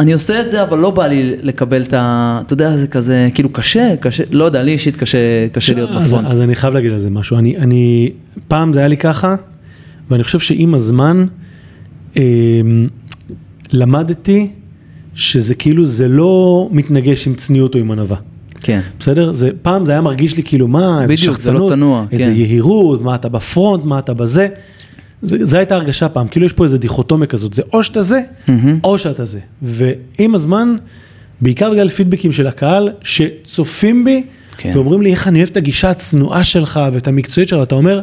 אני עושה את זה, אבל לא בא לי לקבל את ה... אתה יודע, זה כזה, כאילו קשה, קשה, לא יודע, לי אישית קשה, קשה להיות בפרונט. אז, אז אני חייב להגיד על זה משהו. אני, אני, פעם זה היה לי ככה, ואני חושב שעם הזמן אה, למדתי שזה כאילו, זה לא מתנגש עם צניעות או עם ענווה. כן. בסדר? זה, פעם זה היה מרגיש לי כאילו, מה, איזה שחצנות, זה לא צנוע, איזה כן. יהירות, מה אתה בפרונט, מה אתה בזה. זו הייתה הרגשה פעם, כאילו יש פה איזה דיכוטומיה כזאת, זה או שאתה זה, mm-hmm. או שאתה זה. ועם הזמן, בעיקר בגלל פידבקים של הקהל, שצופים בי, כן. ואומרים לי איך אני אוהב את הגישה הצנועה שלך ואת המקצועית שלך, אתה אומר,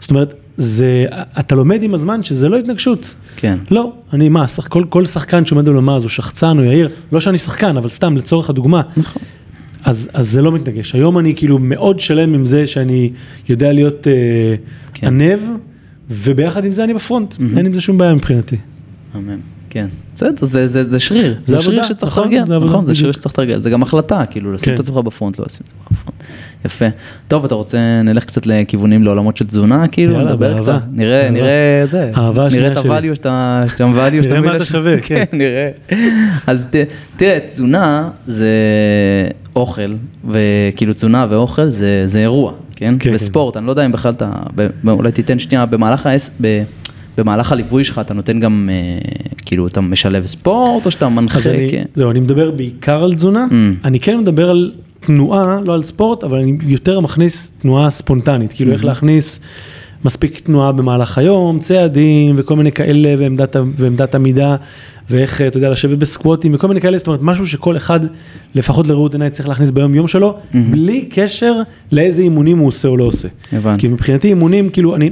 זאת אומרת, זה, אתה לומד עם הזמן שזה לא התנגשות. כן. לא, אני מה, שח, כל, כל שחקן שעומד על במה הוא שחצן או יאיר, לא שאני שחקן, אבל סתם לצורך הדוגמה. נכון. אז, אז זה לא מתנגש. היום אני כאילו מאוד שלם עם זה שאני יודע להיות אה, כן. ענב. וביחד עם זה אני בפרונט, mm-hmm. אין עם זה שום בעיה מבחינתי. אמן. כן, בסדר, זה, זה, זה שריר, זה, זה שריר שצריך נכון, לתרגל, זה נכון, זה שריר שצריך לתרגל, זה גם החלטה, כאילו לשים כן. את עצמך בפרונט, לא לשים את עצמך בפרונט. יפה. טוב, אתה רוצה, נלך קצת לכיוונים לעולמות של תזונה, כאילו, יאללה, נדבר באהבה. קצת, נראה, באהבה. נראה זה, אהבה נראה את הvalue שאתה, שאתה value נראה מה אתה שווה, כן. נראה. אז תראה, תזונה זה אוכל, וכאילו תזונה ואוכל זה, זה אירוע, כן? כן וספורט, כן. אני לא יודע אם בכלל אתה, אולי תיתן שנייה, במהלך האס... במהלך הליווי שלך אתה נותן גם, אה, כאילו, אתה משלב ספורט או שאתה מנחה? אני, כן. זהו, אני מדבר בעיקר על תזונה, mm. אני כן מדבר על תנועה, לא על ספורט, אבל אני יותר מכניס תנועה ספונטנית, כאילו mm-hmm. איך להכניס מספיק תנועה במהלך היום, צעדים וכל מיני כאלה ועמדת, ועמדת עמידה, ואיך, אתה יודע, לשבת בסקווטים וכל מיני כאלה, זאת אומרת, משהו שכל אחד, לפחות לראות עיניי, צריך להכניס ביום יום שלו, mm-hmm. בלי קשר לאיזה אימונים הוא עושה או לא עושה. הבנתי. כי מבחינתי אימונים, כאילו, אני...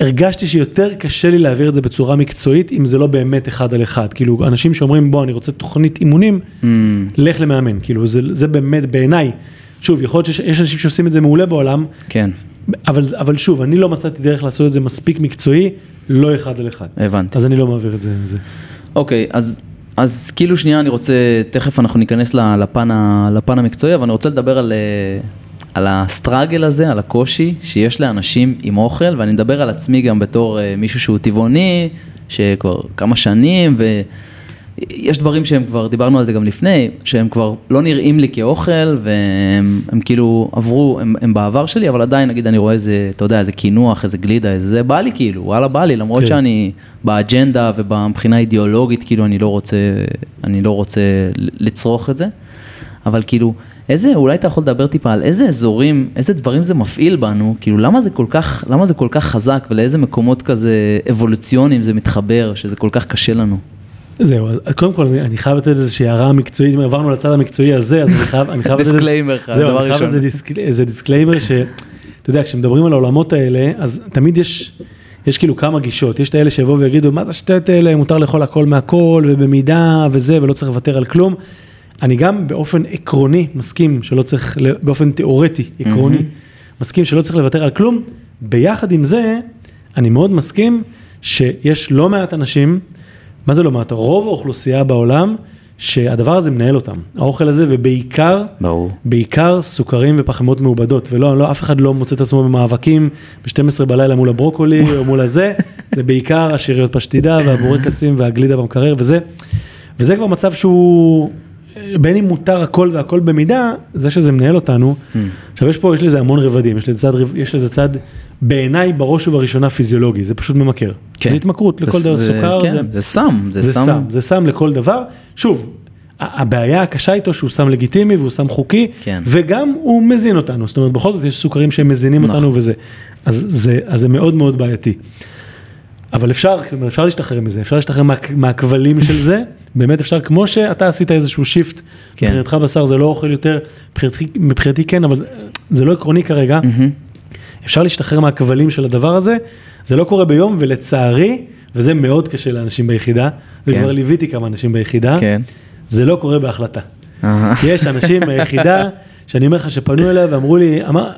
הרגשתי שיותר קשה לי להעביר את זה בצורה מקצועית, אם זה לא באמת אחד על אחד. כאילו, אנשים שאומרים, בוא, אני רוצה תוכנית אימונים, mm. לך למאמן. כאילו, זה, זה באמת בעיניי, שוב, יכול להיות שיש אנשים שעושים את זה מעולה בעולם, כן. אבל, אבל שוב, אני לא מצאתי דרך לעשות את זה מספיק מקצועי, לא אחד על אחד. הבנתי. אז אני לא מעביר את זה. זה. אוקיי, אז, אז כאילו שנייה, אני רוצה, תכף אנחנו ניכנס לפן, לפן המקצועי, אבל אני רוצה לדבר על... על הסטראגל הזה, על הקושי שיש לאנשים עם אוכל, ואני מדבר על עצמי גם בתור uh, מישהו שהוא טבעוני, שכבר כמה שנים, ויש דברים שהם כבר, דיברנו על זה גם לפני, שהם כבר לא נראים לי כאוכל, והם הם כאילו עברו, הם, הם בעבר שלי, אבל עדיין נגיד אני רואה איזה, אתה יודע, איזה קינוח, איזה גלידה, איזה זה, בא לי כאילו, וואלה בא לי, למרות כן. שאני באג'נדה ובמבחינה אידיאולוגית, כאילו אני לא רוצה, אני לא רוצה לצרוך את זה, אבל כאילו, איזה, אולי אתה יכול לדבר טיפה על איזה אזורים, איזה דברים זה מפעיל בנו, כאילו למה זה כל כך, למה זה כל כך חזק ולאיזה מקומות כזה אבולוציוניים זה מתחבר, שזה כל כך קשה לנו. זהו, אז קודם כל אני, אני חייב לתת איזושהי הערה מקצועית, אם עברנו לצד המקצועי הזה, אז אני חייב, אני חייב לתת... disclaimer, זהו, אני חייב איזה, דיסק, איזה disclaimer שאתה יודע, כשמדברים על העולמות האלה, אז תמיד יש, יש כאילו כמה גישות, יש את האלה שיבואו ויגידו, מה זה השטויות האלה, מותר לאכול הכל מהכל, ובמידה וזה, ולא צריך לוותר על כלום. אני גם באופן עקרוני מסכים שלא צריך, באופן תיאורטי, עקרוני, mm-hmm. מסכים שלא צריך לוותר על כלום. ביחד עם זה, אני מאוד מסכים שיש לא מעט אנשים, מה זה לא מעט? רוב האוכלוסייה בעולם, שהדבר הזה מנהל אותם, האוכל הזה, ובעיקר, ברור. בעיקר סוכרים ופחמות מעובדות, ולא, לא, אף אחד לא מוצא את עצמו במאבקים ב-12 בלילה מול הברוקולי או מול הזה, זה בעיקר השאריות פשטידה והבורקסים והגלידה במקרר וזה, וזה כבר מצב שהוא בין אם מותר הכל והכל במידה, זה שזה מנהל אותנו. Mm. עכשיו יש פה, יש לזה המון רבדים, יש לזה צד, יש לזה צד בעיניי בראש ובראשונה פיזיולוגי, זה פשוט ממכר. כן. זה התמכרות לכל דבר, סוכר, כן, זה, זה סם, זה, זה סם. סם. זה סם לכל דבר. שוב, הבעיה הקשה איתו שהוא סם לגיטימי והוא סם חוקי, כן. וגם הוא מזין אותנו, זאת אומרת בכל זאת יש סוכרים שהם מזינים נכון. אותנו וזה, אז זה, אז זה מאוד מאוד בעייתי. אבל אפשר, אפשר להשתחרר מזה, אפשר להשתחרר מה, מהכבלים של זה, באמת אפשר, כמו שאתה עשית איזשהו שיפט, כן. מבחינתך בשר זה לא אוכל יותר, מבחינתי, מבחינתי כן, אבל זה לא עקרוני כרגע, mm-hmm. אפשר להשתחרר מהכבלים של הדבר הזה, זה לא קורה ביום, ולצערי, וזה מאוד קשה לאנשים ביחידה, כן. וכבר ליוויתי כמה אנשים ביחידה, כן. זה לא קורה בהחלטה. יש אנשים ביחידה, שאני אומר לך שפנו אליי ואמרו לי, אמר,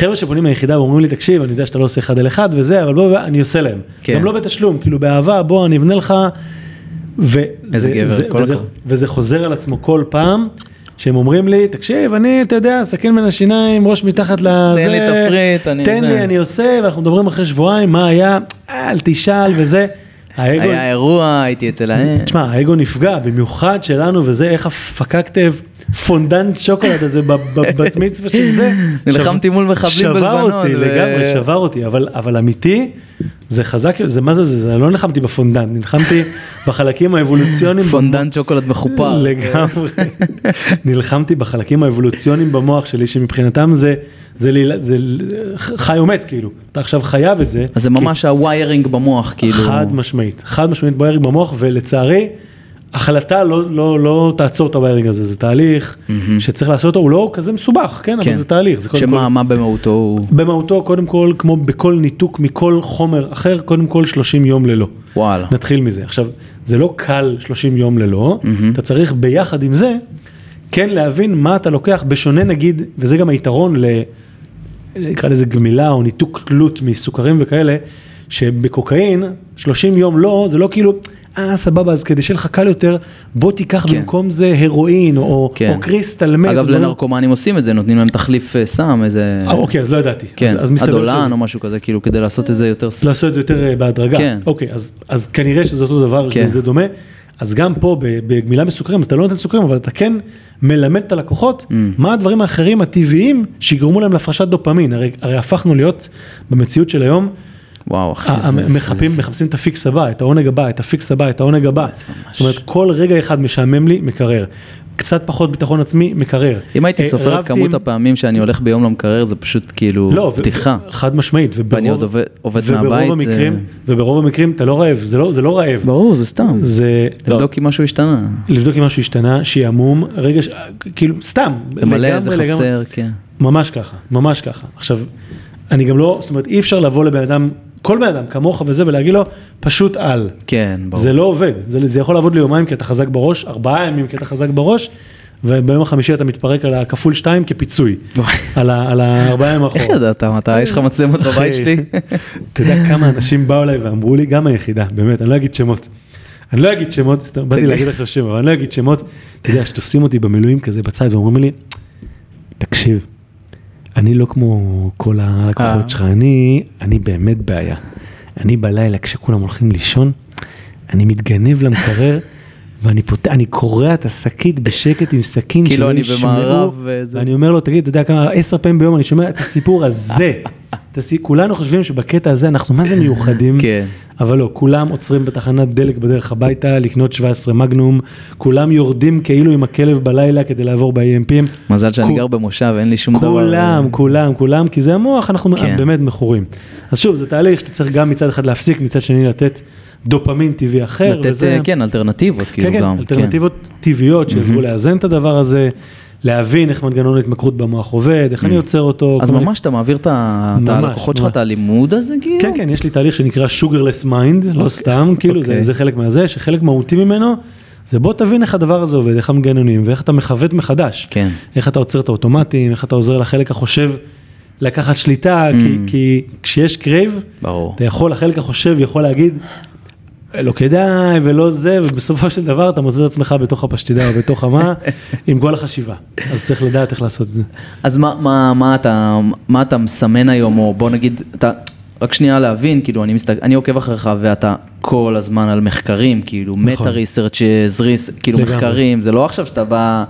חבר'ה שפונים מהיחידה ואומרים לי, תקשיב, אני יודע שאתה לא עושה אחד על אחד וזה, אבל בוא, אני עושה להם. כן. גם לא בתשלום, כאילו באהבה, בוא, אני אבנה לך. וזה, איזה גבר, זה, כל וזה, וזה חוזר על עצמו כל פעם. שהם אומרים לי, תקשיב, אני, אתה יודע, סכין בין השיניים, ראש מתחת לזה, תן לי תפריט, אני... תן לי, אני עושה, ואנחנו מדברים אחרי שבועיים, מה היה, אל תשאל וזה. האגו... היה אירוע, הייתי אצל ההם. תשמע, האגו נפגע, במיוחד שלנו, וזה איך פקקתם פונדנט שוקולד הזה בבת מצווה של זה. נלחמתי מול מחבלים בלבנון. שבר אותי, לגמרי, שבר אותי, אבל אמיתי, זה חזק, זה מה זה, זה לא נלחמתי בפונדנט, נלחמתי בחלקים האבולוציוניים. פונדנט שוקולד מחופר. לגמרי. נלחמתי בחלקים האבולוציוניים במוח שלי, שמבחינתם זה, זה, זה חי או מת, כאילו. אתה עכשיו חייב את זה. אז זה ממש ה wiring במוח, כאילו. חד משמעית, חד משמעית wiring במוח, ולצערי, החלטה לא, לא, לא תעצור את הוויירינג הזה, זה תהליך mm-hmm. שצריך לעשות אותו, הוא לא כזה מסובך, כן, כן. אבל זה תהליך. זה שמה, כל, מה במהותו הוא? במהותו, קודם כל, כמו בכל ניתוק מכל חומר אחר, קודם כל 30 יום ללא. וואלה. נתחיל מזה. עכשיו, זה לא קל 30 יום ללא, mm-hmm. אתה צריך ביחד עם זה, כן להבין מה אתה לוקח, בשונה נגיד, וזה גם היתרון ל... נקרא לזה גמילה או ניתוק תלות מסוכרים וכאלה, שבקוקאין, 30 יום לא, זה לא כאילו... אה, סבבה, אז כדי שיהיה לך קל יותר, בוא תיקח כן. במקום זה הרואין או, כן. או קריסטל מת. אגב, לנרקומנים עושים את זה, נותנים להם תחליף אה, סם, איזה... אה, אוקיי, אז לא ידעתי. כן, אז, אז הדולן שזה... או משהו כזה, כאילו, כדי לעשות את זה יותר... לעשות את זה יותר אה, בהדרגה. כן. אוקיי, אז, אז כנראה שזה אותו דבר, כן. שזה דומה. אז גם פה בגמילה מסוכרים, אז אתה לא נותן סוכרים, אבל אתה כן מלמד את הלקוחות mm. מה הדברים האחרים הטבעיים שיגרמו להם להפרשת דופמין. הרי, הרי הפכנו להיות במציאות של היום. וואו, אחי, זה... מחפשים, מחפשים את ה fix הבא, את העונג הבא, את ה fix הבא, את העונג הבא. זאת אומרת, כל רגע אחד משעמם לי, מקרר. קצת פחות ביטחון עצמי, מקרר. אם הייתי אה, סופר את כמות הפעמים שאני הולך ביום למקרר, זה פשוט כאילו לא, פתיחה. חד משמעית. ואני עוד עובד, עובד מהבית. המקרים, זה... וברוב המקרים אתה לא רעב, זה לא, זה לא רעב. ברור, זה סתם. זה... לבדוק לא. אם משהו השתנה. לבדוק אם משהו השתנה, שיעמום, רגע, כאילו, סתם. למלא, זה חסר, כן. ממש ככה, ממש ככה. עכשיו, אני גם לא, זאת אומרת, אי אפשר לבוא לבן אדם כל בן אדם כמוך וזה ולהגיד לו פשוט על. כן, ברור. זה לא עובד, זה, זה יכול לעבוד ליומיים כי אתה חזק בראש, ארבעה ימים כי אתה חזק בראש. וביום החמישי אתה מתפרק על הכפול שתיים כפיצוי, על, על הארבעה ימים אחורה. איך ידעת? מתי יש לך מצלמות בבית שלי? אתה יודע כמה אנשים באו אליי ואמרו לי, גם היחידה, באמת, אני לא אגיד שמות. אני לא אגיד שמות, סתם, באתי להגיד עכשיו שם, אבל אני לא אגיד שמות. אתה יודע, שתופסים אותי במילואים כזה בצד ואומרים לי, תקשיב, אני לא כמו כל הלקוחות אה. שלך, אני, אני באמת בעיה. אני בלילה כשכולם הולכים לישון, אני מתגנב למקרר. ואני פות... אני קורע את השקית בשקט עם סכין כאילו אני במערב וזה. ואני אומר לו, תגיד, אתה יודע כמה, עשר פעמים ביום אני שומע את הסיפור הזה. כולנו חושבים שבקטע הזה אנחנו מה זה מיוחדים, כן. אבל לא, כולם עוצרים בתחנת דלק בדרך הביתה לקנות 17 מגנום, כולם יורדים כאילו עם הכלב בלילה כדי לעבור ב-EMPים. מזל שאני גר במושב, אין לי שום דבר. כולם, כולם, כולם, כי זה המוח, אנחנו כן. באמת מכורים. אז שוב, זה תהליך שאתה צריך גם מצד אחד להפסיק, מצד שני לתת דופמין טבעי אחר. לתת, וזה... כן, אלטרנטיבות, כאילו כן, גם. כן, אלטרנטיבות טבעיות שיעזרו לאזן את הדבר הזה. להבין איך מנגנון ההתמכרות במוח עובד, איך אני עוצר אותו. אז ממש אתה מעביר את הלקוחות שלך את הלימוד הזה כאילו? כן, כן, יש לי תהליך שנקרא sugarless mind, לא אוקיי. סתם, כאילו זה אוקיי. חלק מהזה, שחלק מהותי ממנו, זה בוא תבין איך הדבר הזה עובד, איך המנגנונים, ואיך אתה מכוונת מחדש. כן. איך אתה עוצר את האוטומטים, איך אתה עוזר לחלק החושב לקחת שליטה, כי כשיש craving, אתה יכול, החלק החושב יכול להגיד, לא כדאי ולא זה, ובסופו של דבר אתה מוצא את עצמך בתוך הפשטידה או בתוך המה, עם כל החשיבה. אז צריך לדעת איך לעשות את זה. אז מה, מה, מה, אתה, מה אתה מסמן היום, או בוא נגיד, אתה, רק שנייה להבין, כאילו, אני, מסתכל, אני עוקב אחריך ואתה כל הזמן על מחקרים, כאילו, נכון. מטה ריסרצ' זריס, כאילו, לגמרי. מחקרים, זה לא עכשיו שאתה בא...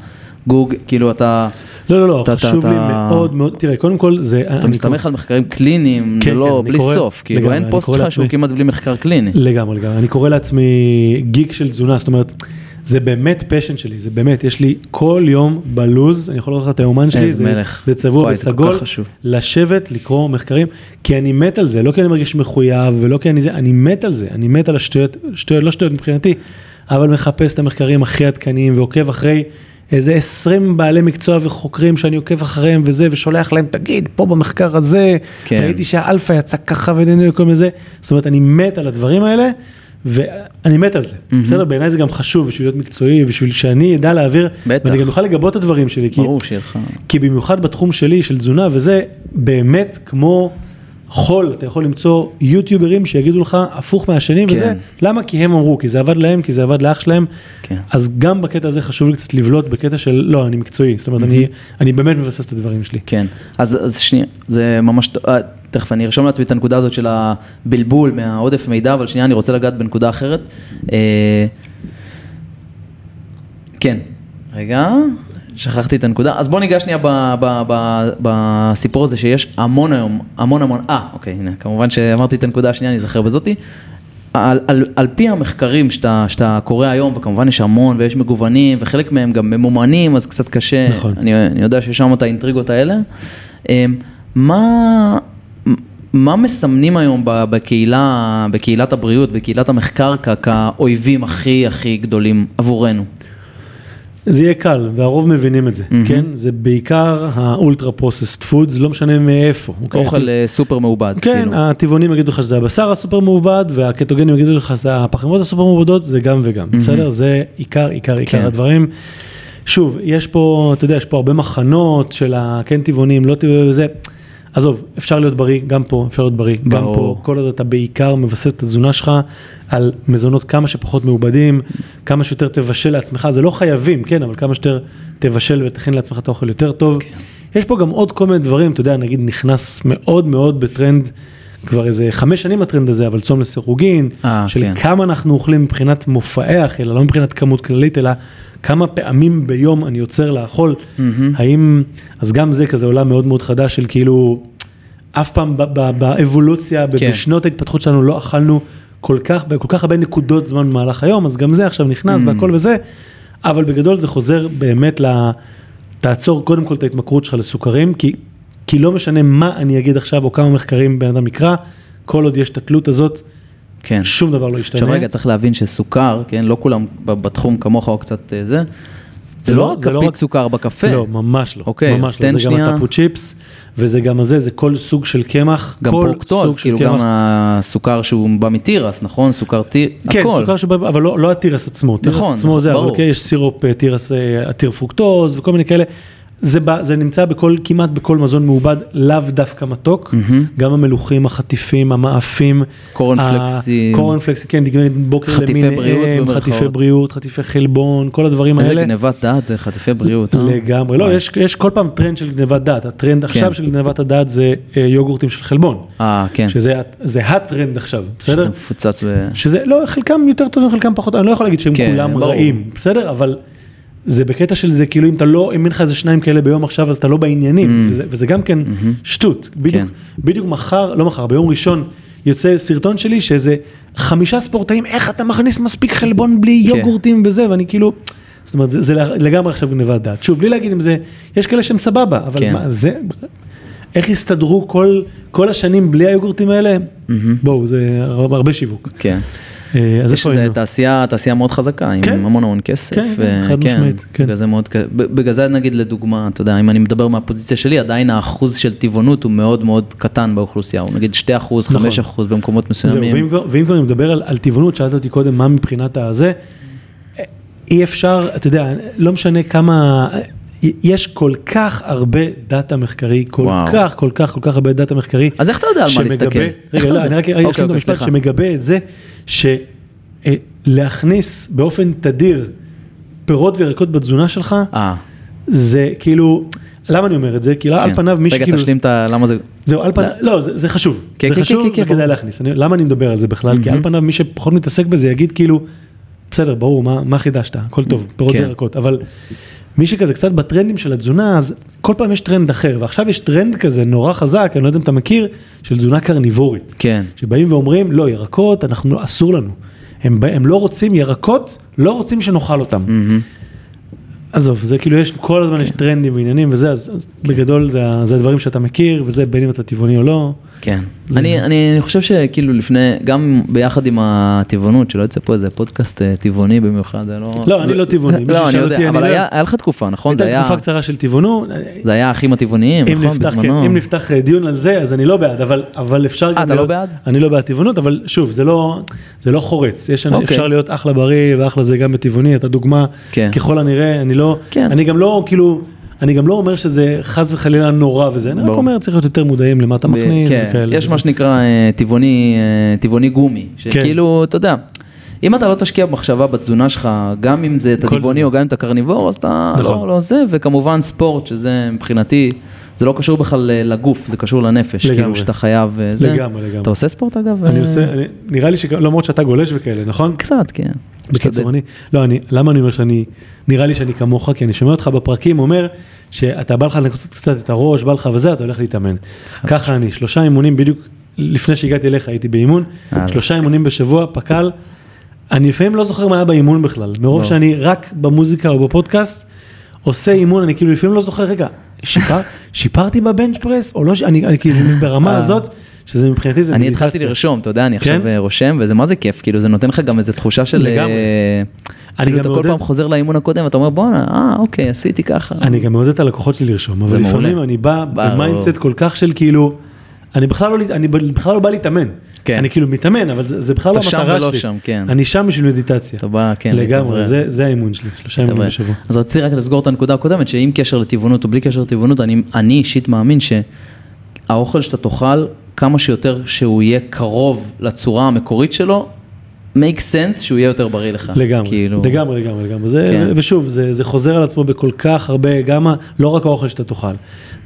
גוג, כאילו אתה... לא, לא, לא, אתה, חשוב אתה, לי אתה... מאוד מאוד, תראה, קודם כל זה... אתה מסתמך על מחקרים קליניים, כן, לא, כן, בלי קורא, סוף, כאילו לגמרי, אין פוסט שלך לעצמי... שהוא כמעט בלי מחקר קליני. לגמרי, לגמרי, אני קורא לעצמי גיק של תזונה, זאת אומרת, זה באמת פשן שלי, זה באמת, יש לי כל יום בלוז, אני יכול לראות לך את היומן שלי, זה, מלך. זה צבוע וואי, בסגול, לשבת, לקרוא מחקרים, כי אני מת על זה, לא כי אני מרגיש מחויב ולא כי אני זה, אני מת על זה, אני מת על השטויות, שטויות, לא שטויות מבחינתי, אבל מחפש את המחקרים הכי עדכניים ועוקב אחרי איזה 20 בעלי מקצוע וחוקרים שאני עוקב אחריהם וזה, ושולח להם, תגיד, פה במחקר הזה, כן. ראיתי שהאלפא יצא ככה וכל מיני זה, זאת אומרת, אני מת על הדברים האלה. ואני מת על זה, mm-hmm. בסדר? בעיניי זה גם חשוב בשביל להיות מקצועי, בשביל שאני אדע להעביר, בטח. ואני גם אוכל לגבות את הדברים שלי, ברור שיהיה לך. כי במיוחד בתחום שלי של תזונה, וזה באמת כמו חול, אתה יכול למצוא יוטיוברים שיגידו לך הפוך מהשנים, כן. וזה, למה? כי הם אמרו, כי זה עבד להם, כי זה עבד לאח שלהם, כן. אז גם בקטע הזה חשוב לי קצת לבלוט בקטע של, לא, אני מקצועי, זאת אומרת, mm-hmm. אני, אני באמת מבסס את הדברים שלי. כן, אז, אז שנייה, זה ממש, אה, תכף אני ארשום לעצמי את הנקודה הזאת של הבלבול מהעודף מידע, אבל שנייה, אני רוצה לגעת בנקודה אחרת. אה, כן, רגע. שכחתי את הנקודה, אז בוא ניגע שנייה בסיפור הזה שיש המון היום, המון המון, אה, אוקיי, הנה, כמובן שאמרתי את הנקודה השנייה, אני אזכר בזאתי. על, על, על פי המחקרים שאתה, שאתה קורא היום, וכמובן יש המון ויש מגוונים, וחלק מהם גם ממומנים, אז קצת קשה, נכון. אני, אני יודע שיש שם את האינטריגות האלה. אמ, מה, מה מסמנים היום בקהילה, בקהילת הבריאות, בקהילת המחקר, כאויבים הכי הכי גדולים עבורנו? זה יהיה קל, והרוב מבינים את זה, mm-hmm. כן? זה בעיקר ה ultra processed foods, לא משנה מאיפה. אוקיי? אוכל okay? סופר מעובד. כן, כאילו. הטבעונים יגידו לך שזה הבשר הסופר מעובד, והקטוגניים יגידו לך שזה הפחמימות הסופר מעובדות, זה גם וגם, mm-hmm. בסדר? זה עיקר, עיקר, עיקר כן. הדברים. שוב, יש פה, אתה יודע, יש פה הרבה מחנות של הכן טבעונים, לא טבעונים וזה. עזוב, אפשר להיות בריא, גם פה אפשר להיות בריא, ברור. גם פה, כל עוד אתה בעיקר מבסס את התזונה שלך על מזונות כמה שפחות מעובדים, כמה שיותר תבשל לעצמך, זה לא חייבים, כן, אבל כמה שיותר תבשל ותכין לעצמך את האוכל יותר טוב. כן. יש פה גם עוד כל מיני דברים, אתה יודע, נגיד נכנס מאוד מאוד בטרנד, כבר איזה חמש שנים הטרנד הזה, אבל צום לסירוגין, 아, אה, של כן. כמה אנחנו אוכלים מבחינת מופעי אכילה, לא מבחינת כמות כללית, אלא כמה פעמים ביום אני עוצר לאכול, mm-hmm. האם, אז גם זה כזה עולם מאוד מאוד חדש של כאילו, אף פעם באבולוציה, כן. בשנות ההתפתחות שלנו לא אכלנו כל כך, בכל כך הרבה נקודות זמן במהלך היום, אז גם זה עכשיו נכנס mm-hmm. והכל וזה, אבל בגדול זה חוזר באמת ל... תעצור קודם כל את ההתמכרות שלך לסוכרים, כי, כי לא משנה מה אני אגיד עכשיו או כמה מחקרים בן אדם יקרא, כל עוד יש את התלות הזאת, כן. שום דבר לא ישתנה. עכשיו רגע, צריך להבין שסוכר, כן, לא כולם בתחום כמוך או קצת אה, זה, זה לא, לא רק כפית לא סוכר בקפה. לא, ממש לא. אוקיי, ממש אז לא. תן שנייה. זה גם התפוצ'יפס, וזה גם הזה, זה כל סוג של קמח. גם פרוקטוז, כאילו גם הסוכר שהוא בא מתירס, נכון? סוכר תירס, כן, הכל. סוכר שבא, אבל לא, לא התירס עצמו. נכון, עצמו זה, ברור. אבל כן, יש סירופ אה, תירס אה, עתיר פרוקטוז וכל מיני כאלה. זה, בא, זה נמצא בכל, כמעט בכל מזון מעובד, לאו דווקא מתוק, mm-hmm. גם המלוחים, החטיפים, המאפים. קורנפלקסים. קורנפלקסים, כן, בוקר חטיפי בריאות במרכאות. חטיפי בריאות, חטיפי חלבון, כל הדברים איזה האלה. איזה גנבת דעת זה חטיפי בריאות, אה? לגמרי, לא, יש, יש כל פעם טרנד של גנבת דעת, הטרנד כן. עכשיו של גנבת הדעת זה אה, יוגורטים של חלבון. אה, כן. שזה הטרנד עכשיו, בסדר? שזה מפוצץ ו... שזה, לא, חלקם יותר טובים, חלקם פחות, אני לא יכול להגיד שהם כן, כולם ברור. רעים, בסדר? אבל... זה בקטע של זה, כאילו אם אתה לא, אם אין לך איזה שניים כאלה ביום עכשיו, אז אתה לא בעניינים, Mm. וזה, וזה גם כן Mm-hmm. שטות. בדיוק, כן. בדיוק מחר, לא מחר, ביום ראשון יוצא סרטון שלי שאיזה חמישה ספורטאים, איך אתה מכניס מספיק חלבון בלי כן. יוגורטים וזה, ואני כאילו, זאת אומרת, זה, זה לגמרי עכשיו גניבת דעת. שוב, בלי להגיד אם זה, יש כאלה שהם סבבה, אבל כן. מה, זה, איך הסתדרו כל, כל השנים בלי היוגורטים האלה? בואו, זה הרבה שיווק. כן. אה, אז יש איפה היינו? תעשייה, תעשייה מאוד חזקה, עם כן. המון המון כסף. כן, כן, ו- חד משמעית, כן. בגלל זה מאוד, בגלל זה נגיד לדוגמה, אתה יודע, אם אני מדבר מהפוזיציה שלי, עדיין האחוז של טבעונות הוא מאוד מאוד קטן באוכלוסייה, הוא נגיד 2 אחוז, 5 נכון. אחוז במקומות זהו, ואם מסוימים. ואם כבר אני מדבר על, על טבעונות, שאלת אותי קודם מה מבחינת הזה, אי אפשר, אתה יודע, לא משנה כמה, יש כל כך הרבה דאטה מחקרי, כל וואו. כך, כל כך, כל כך הרבה דאטה מחקרי. אז איך אתה יודע על מה להסתכל? רגע, לא? אני רק רגע אוקיי, אשלים את אוקיי, המשפט, סליחה. שמגבה את זה, שלהכניס באופן תדיר פירות וירקות בתזונה שלך, אה, זה כאילו, למה אני אומר את זה? כי על כן. פניו מי רגע, שכאילו... תשלים את ה... למה זה... זהו, על פניו, לא, זה, זה חשוב, כן, זה כן, חשוב כן, כן, וכדאי. להכניס. אני, למה אני מדבר על זה בכלל? כי על. פניו מי שפחות מתעסק בזה יגיד כאילו, בסדר, ברור, מה, מה חידשת? הכל טוב, פירות כן. וירקות, אבל מי שכזה קצת בטרנדים של התזונה, אז כל פעם יש טרנד אחר, ועכשיו יש טרנד כזה נורא חזק, אני לא יודע אם אתה מכיר, של תזונה קרניבורית. כן. שבאים ואומרים, לא, ירקות, אנחנו, אסור לנו. הם, הם לא רוצים ירקות, לא רוצים שנאכל אותם. מהמם. עזוב, זה כאילו יש, כל הזמן יש טרנדים ועניינים וזה, אז, אז בגדול זה, זה הדברים שאתה מכיר, וזה בין אם אתה טבעוני או לא. כן. אני, אני, אני חושב שכאילו לפני, גם ביחד עם הטבעונות, שלא יצא פה איזה פודקאסט אה, טבעוני במיוחד, זה לא... לא, אני לא טבעוני, לא, אני יודע, אבל לא- היה לך תקופה, נכון? זה הייתה היה... תקופה קצרה של טבעונות, זה היה האחים הטבעוניים, נכון? בזמנו. אם נפתח אה, דיון על זה, אז אני לא בעד, אבל, אפשר גם אתה לא בעד? אני לא בעד טבעונות, אבל שוב, זה לא, לא חורץ, יש, אוקיי. אפשר להיות אחלה בריא ואחלה זה גם בטבעוני, אתה דוגמה, כן. ככל הנראה, אני לא, כן. אני גם לא, כאילו, אני גם לא אומר שזה חס וחלילה נורא וזה, אני רק. אומר, צריך להיות יותר מודעים למה אתה מכניס כן, וכאלה. יש. מה שנקרא אה, טבעוני, אה, טבעוני גומי, כן. שכאילו, אתה יודע, אם אתה לא תשקיע במחשבה בתזונה שלך, גם אם זה את הטבעוני. או גם אם אתה קרניבור, אז אתה נכון. לא, לא זה, וכמובן ספורט, שזה מבחינתי, זה לא קשור בכלל אה, לגוף, זה קשור לנפש, לגמרי. כאילו שאתה חייב, אה, זה. לגמרי, לגמרי. אתה עושה ספורט אגב? אני אה, עושה, אני- נראה לי שלמרות שאתה גולש וכאלה, נכון? קצת, כן. בקיצור. אני, לא, אני, למה אני אומר שאני, נראה לי שאני כמוך, כי אני שומע אותך בפרקים אומר שאתה בא לך לנקות קצת את הראש, בא לך וזה, אתה הולך להתאמן. ככה אני, שלושה אימונים בדיוק, לפני שהגעתי אליך הייתי באימון. שלושה אימונים בשבוע, פק"ל. אני לפעמים לא זוכר מה היה באימון בכלל, מרוב ברור. שאני רק במוזיקה או בפודקאסט עושה אימון, אני כאילו לפעמים לא זוכר, רגע, שיפר, שיפרתי בבנץ' פרס, או לא, אני, אני כאילו ברמה אה. הזאת, שזה מבחינתי זה אני התחלתי. לרשום, אתה יודע, אני כן? עכשיו אה, רושם, וזה מה זה כיף, כאילו זה נותן לך גם איזו תחושה של... לגמרי. אה, אני כאילו אתה כל מעודד- פעם חוזר לאימון הקודם, ואתה אומר בואנה, אה אוקיי, עשיתי ככה. אני גם מעודד את הלקוחות שלי לרשום, אבל. לפעמים אני בא. ב mindset כל כך של כאילו, אני בכלל לא, אני בכלל לא בא להתאמן. כן. אני כאילו מתאמן, אבל זה, זה בכלל לא אתה שם המטרה ולא שלי. שם, כן. אני שם בשביל מדיטציה. אתה בא, כן, לגמרי. זה, זה האימון שלי, שלושה אימונים. בשבוע. אז רציתי רק לסגור את הנקודה הקודמת, שעם קשר לטבעונות או בלי קשר לטבעונות, אני, אני אישית מאמין שהאוכל שאתה תאכל, כמה שיותר שהוא יהיה קרוב לצורה המקורית שלו, make sense שהוא יהיה יותר בריא לך. לגמרי, כאילו, לגמרי, לגמרי, לגמרי. זה, כן. ושוב, זה, זה חוזר על עצמו בכל כך הרבה, גם, ה- לא רק האוכל שאתה תאכל,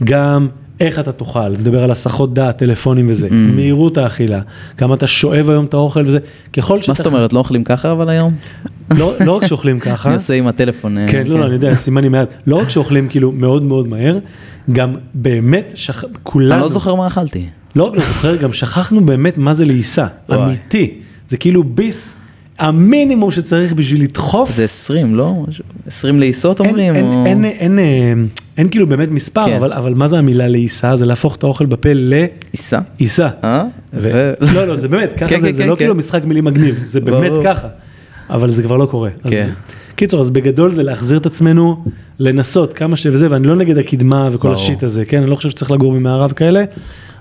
גם איך אתה תאכל, מדבר על הסחות דעת, טלפונים וזה, Mm. מהירות האכילה, כמה אתה שואב היום את האוכל וזה, ככל שאתה... מה זאת אומרת, לא אוכלים ככה אבל היום? לא, לא רק שאוכלים ככה, אני עושה עם הטלפון. אה, כן, לא, לא, אני יודע, סימן עם היד. לא רק שאוכלים כאילו מאוד מאוד מהר, גם באמת, שכ... כולנו, אני לא זוכר מה אכלתי. לא רק לא זוכר, גם שכחנו באמת מה זה לעיסה. אמיתי. זה כאילו ביס, המינימום שצריך בשביל לדחוף. זה 20, לא? משהו- 20 לעיסות אין, אומרים? אין, או- אין, אין, אין, אין כאילו באמת מספר, כן. אבל, אבל מה זה המילה לעיסה? זה להפוך את האוכל בפה עיסה? לעיסה. אה? ו... לא, לא, זה באמת, ככה כן, זה, כן, זה כן, לא כן. כאילו משחק מילים מגניב, זה באמת. ככה. אבל זה כבר לא קורה. אז, כן. קיצור, אז בגדול זה להחזיר את עצמנו, לנסות כמה ש... וזה, ואני לא נגד הקדמה וכל ברור. השיט הזה, כן? אני לא חושב שצריך לגור ממערב כאלה,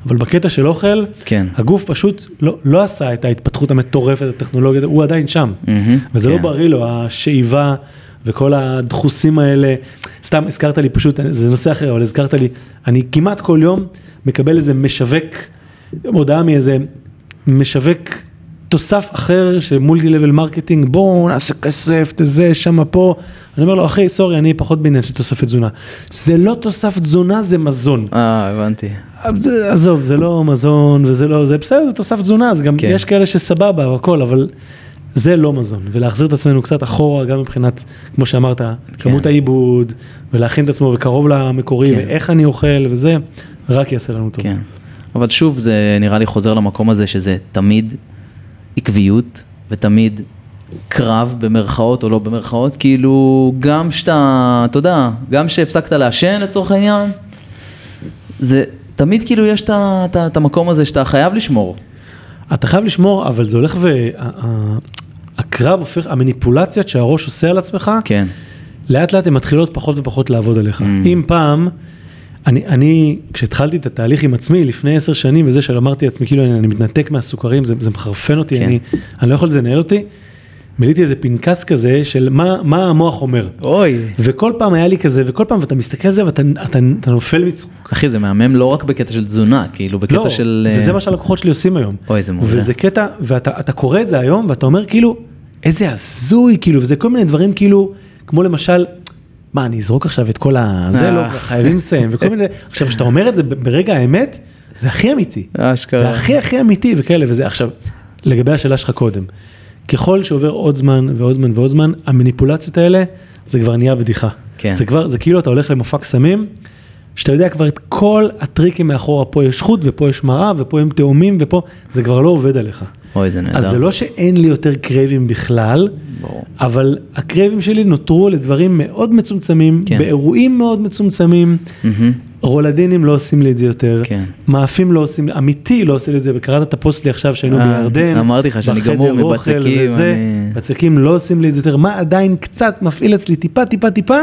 אבל בקטע של אוכל, כן. הגוף פשוט לא, לא עשה את ההתפתחות המטורפת הטכנולוגית, הוא עדיין שם. מהמם, וזה לא כן. בריא לו, הישיבה וכל הדחוסים האלה. סתם הזכרת לי פשוט, זה נושא אחר, אבל הזכרת לי, אני כמעט כל יום מקבל איזה משווק, הודעה מאיזה משווק תוסף אחר של multi level marketing, בואו נעשה כסף, זה, שמה פה. אני אומר לו, אחי, sorry, אני פחות בעניין של תוספי תזונה. זה לא תוסף תזונה, זה מזון. אה, הבנתי. עזוב, זה לא מזון וזה לא, זה בסדר, זה תוסף תזונה, זה גם, כן. יש כאלה שסבבה והכל, אבל זה לא מזון, ולהחזיר את עצמנו קצת אחורה, גם מבחינת, כמו שאמרת, כן. כמות העיבוד, ולהכין את עצמו וקרוב למקורי, כן. ואיך אני אוכל וזה, רק יעשה לנו טוב. כן, אבל שוב, זה נראה לי חוזר למקום הזה שזה תמיד עקביות, ותמיד קרב במרכאות או לא במרכאות, כאילו גם שאתה, אתה יודע, גם שהפסקת לעשן לצורך העניין, זה תמיד כאילו יש את המקום הזה שאתה חייב לשמור. אתה חייב לשמור, אבל זה הולך והקרב הופך, המניפולציות שהראש עושה על עצמך, כן. לאט לאט הן מתחילות פחות ופחות לעבוד עליך. Mm. אם פעם, אני, אני, כשהתחלתי את התהליך עם עצמי לפני עשר שנים, וזה שאמרתי לעצמי, כאילו אני, אני מתנתק מהסוכרים, זה, זה מחרפן אותי, כן. אני, אני לא יכול לנהל אותי. מילאתי איזה פנקס כזה של מה, מה המוח אומר. אוי. וכל פעם היה לי כזה, וכל פעם אתה מסתכל על זה ואתה אתה, אתה נופל מצחוק. אחי, זה מהמם לא רק בקטע של תזונה, כאילו בקטע לא, של... וזה אה, מה שהלקוחות שלי עושים היום. אוי, זה מעולה. וזה קטע, ואתה קורא את זה היום, ואתה אומר כאילו, איזה הזוי, כאילו, וזה כל מיני דברים כאילו, כמו למשל, מה, אני אזרוק עכשיו את כל ה... זה לא, אה. חייבים לסיים, וכל מיני... עכשיו, כשאתה אומר את זה ברגע האמת, זה הכי אמיתי. אשכרה. זה הכי הכי אמיתי וכאלה, וזה עכשיו, לגבי השאלה שלך קודם. ככל שעובר עוד זמן ועוד זמן ועוד זמן, המניפולציות האלה, זה כבר נהיה בדיחה. כן. זה כבר, זה כאילו אתה הולך למופע קסמים, שאתה יודע כבר את כל הטריקים מאחורה, פה יש חוט ופה יש מראה ופה הם תאומים ופה, זה כבר לא עובד עליך. אוי, זה נהדר. אז זה לא שאין לי יותר קרייבים בכלל, ברור. אבל הקרייבים שלי נותרו לדברים מאוד מצומצמים, כן. באירועים מאוד מצומצמים. Mm-hmm. רולדינים לא עושים לי את זה יותר, כן. מאפים לא עושים, אמיתי לא עושה לי את זה, וקראת את הפוסט לי עכשיו שהיינו אה, בירדן, אמרתי לך שאני גמור מבצקים, וזה, אני- בצקים לא עושים לי את זה יותר, מה עדיין קצת מפעיל אצלי טיפה טיפה טיפה,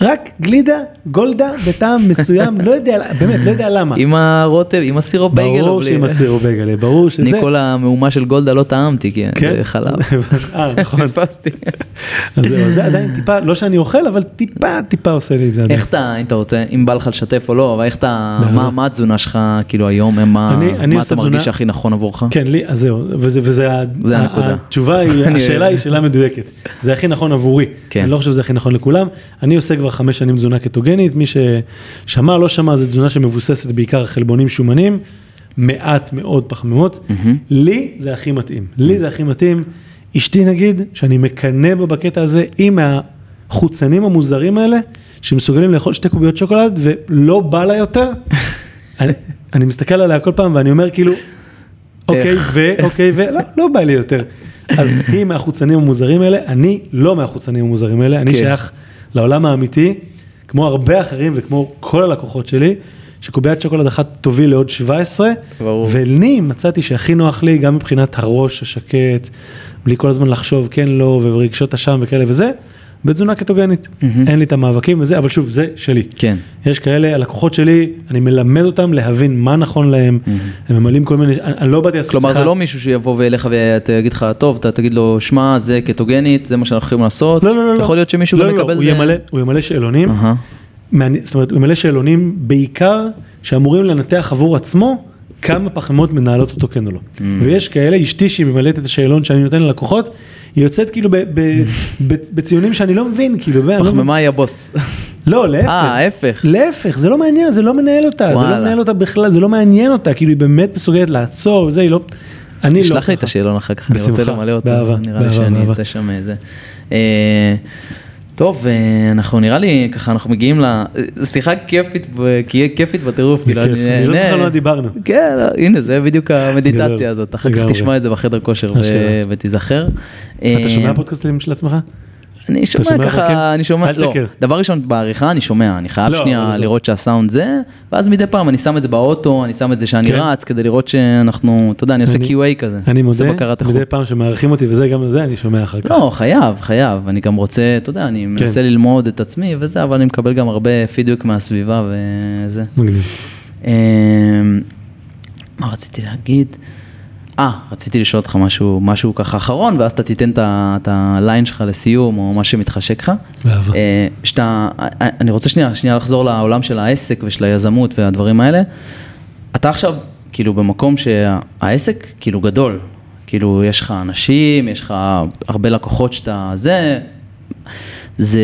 רק גלידה, גולדה, בטעם מסוים, לא יודע, באמת, לא יודע למה. עם הרוטב, עם הסירופ בייגל. ברור? שעם הסירו בייגלה, ברור שזה. אני כל המהומה של גולדה לא טעמתי, כי כן? זה חלב. אה, נכון. פספסתי. אז זהו, זה עדיין טיפה, לא שאני אוכל, אבל טיפה טיפה עושה לי את זה. איך אתה, אם אתה רוצה, אם בא לך לשתף או לא, אבל איך אתה. מה התזונה שלך, כאילו היום, מה אתה מרגיש שהכי נכון עבורך? כן, לי, אז זהו, וזה, וזה. התשובה היא, השאלה היא שאלה מדויקת. זה הכי נכון עבורי. כן. אני לא חושב שזה הכי נכון לכולם. אני עושה כבר חמש שנים תזונה קטוגנית, מי ששמע, לא שמע, זו תזונה שמבוססת בעיקר על חלבונים שומנים, מעט מאוד פחמימות. מהמם. לי זה הכי מתאים. לי זה הכי מתאים. אשתי נגיד, שאני מקנא בה בקטע הזה, היא מהחוצנים המוזרים האלה, שמסוגלים לאכול שתי קוביות שוקולד ולא בא לה יותר. אני, אני מסתכל עליה כל פעם ואני אומר כאילו, אוקיי? ו, אוקיי ו, לא, לא בא לי יותר. אז היא מהחוצנים המוזרים האלה, אני לא מהחוצנים המוזרים האלה, אני כן. שייך לעולם האמיתי, כמו הרבה אחרים וכמו כל הלקוחות שלי, שקוביית שוקולד אחת תוביל לעוד 17, ברור. ולי מצאתי שהכי נוח לי, גם מבחינת הראש השקט, בלי כל הזמן לחשוב כן לא, ורגשות אשם וכאלה וזה, בתזונה קטוגנית. מהמם. אין לי את המאבקים וזה, אבל שוב, זה שלי. כן. יש כאלה, הלקוחות שלי, אני מלמד אותם להבין מה נכון להם, הם ממלאים כל מיני, אני אני לא באתי לעשות כלומר זה לא מישהו שיבוא ואליך ויגיד לך, טוב, אתה תגיד לו, שמע, זה קטוגנית, זה מה שאנחנו יכולים לעשות. לא, לא, לא, לא. יכול להיות שמישהו לא, גם לא, לא, יקבל... הוא ימלא, הוא ימלא שאלונים, אהה. מעניין- זאת אומרת, הוא ימלא שאלונים בעיקר שאמורים לנתח עבור עצמו כמה פחמות מנהלות אותו כן או לא. Mm. ויש כאלה, אשתי שהיא ממלאת את השאלון שאני נותן ללקוחות, היא יוצאת כאילו ב- ב- ב- בציונים שאני לא מבין, כאילו, לא. פחמימה היא הבוס. לא, להפך. אה, ההפך. להפך, זה לא מעניין, זה לא מנהל אותה, זה וואלה. לא מנהל אותה בכלל, זה לא מעניין אותה, כאילו היא באמת מסוגלת לעצור, זה, היא לא... אני לא שלח לי את. השאלון אחר כך, אני רוצה למלא אותו. באהבה, נראה לי שאני. אצא שם איזה. אה, טוב, אה, אנחנו נראה לי, ככה אנחנו מגיעים לשיחה כיפית, ב- כיפית בטירוף. כאילו, בכיף, אני לא נהנה. זוכר על מה דיברנו. כן, לא, הנה, זה בדיוק המדיטציה הזאת. אחר כך. תשמע את זה בחדר כושר. ותיזכר. אתה אה, שומע פודקאסטים של עצמך? אני שומע ככה? אני שומע, לא. דבר ראשון בעריכה אני שומע, אני חייב לא, שנייה זה- לראות שהסאונד זה, ואז מדי פעם אני שם את זה באוטו, אני שם את זה שאני כן. רץ, כדי לראות שאנחנו, אתה יודע, אני עושה QA כזה. אני מודה. מדי פעם שמארחים אותי וזה, גם לזה אני שומע אחר כך. לא, חייב, חייב, אני גם רוצה, אתה יודע, אני מנסה כן. ללמוד את עצמי וזה, אבל אני מקבל גם הרבה פידבק מהסביבה וזה. מגניב. אמ, מה רציתי להגיד? אה, רציתי לשאול אותך משהו, משהו ככה אחרון, ואז אתה תיתן את הליין שלך לסיום, או מה שמתחשק לך. באהבה. אה, שאתה, אה, אני רוצה שנייה, שנייה לחזור לעולם של העסק ושל היזמות והדברים האלה. אתה עכשיו, כאילו, במקום שהעסק, כאילו, גדול. כאילו, יש לך אנשים, יש לך הרבה לקוחות שאתה, זה, זה,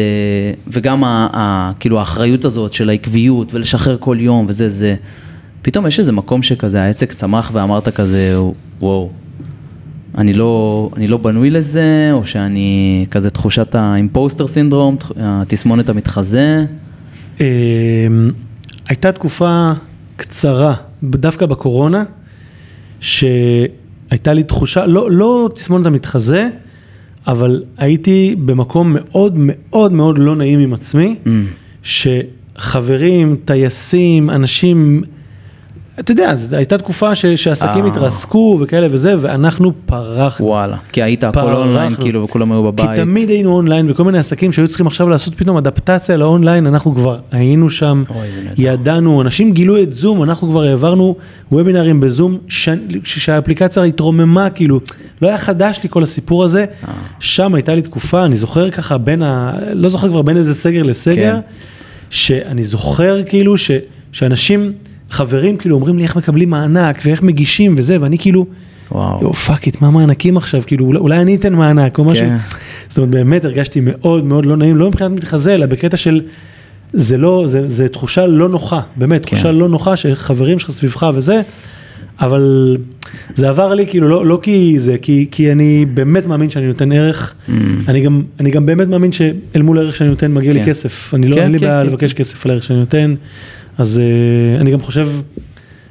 וגם ה, ה, כאילו, האחריות הזאת של העקביות ולשחרר כל יום וזה, זה, פתאום יש איזה מקום שכזה, העסק צמח ואמרת כזה, וואו, אני לא, אני לא בנוי לזה, או שאני כזה תחושת האימפוסטר סינדרום, התסמונת המתחזה? אמ, הייתה תקופה קצרה, דווקא בקורונה, שהייתה לי תחושה, לא, לא תסמונת המתחזה, אבל הייתי במקום מאוד מאוד מאוד לא נעים עם עצמי, mm. שחברים, טייסים, אנשים, אתה יודע, זו הייתה תקופה ש, שעסקים אה. התרסקו וכאלה וזה, ואנחנו פרחנו. וואלה, כי היית הכל אונליין כאילו וכולם היו בבית. כי תמיד היינו אונליין וכל מיני עסקים שהיו צריכים עכשיו לעשות פתאום אדפטציה לאונליין, אנחנו כבר היינו שם, אוי, ידענו, אנשים גילו את זום, אנחנו כבר העברנו וובינרים בזום, ש... שהאפליקציה התרוממה, כאילו, לא היה חדש לי כל הסיפור הזה, אה. שם הייתה לי תקופה, אני זוכר ככה בין ה... לא זוכר כבר בין איזה סגר לסגר, כן. שאני זוכר כאילו ש... שאנשים... חברים כאילו אומרים לי איך מקבלים מענק ואיך מגישים וזה, ואני כאילו, וואו, fuck it, מה מענקים עכשיו, כאילו אולי, אולי אני אתן מענק או משהו. כן. זאת אומרת, באמת הרגשתי מאוד מאוד לא נעים, לא מבחינת מתחזה, אלא בקטע של, זה לא, זה, זה תחושה לא נוחה, באמת, כן. תחושה לא נוחה שחברים שלך סביבך וזה, אבל זה עבר לי כאילו לא, לא כי זה, כי, כי אני באמת מאמין שאני נותן ערך, mm. אני, גם, אני גם באמת מאמין שאל מול הערך שאני נותן מגיע כן. לי כסף, אני לא, כן, אין לי כן, בעיה כן, לבקש כן. כסף על הערך שאני נותן. אז uh, אני גם חושב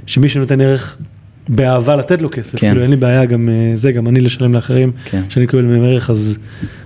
שמי שנותן ערך באהבה לתת לו כסף, כן. כאילו אין לי בעיה גם uh, זה, גם אני לשלם לאחרים, כן. שאני אקבל מהם ערך, אז,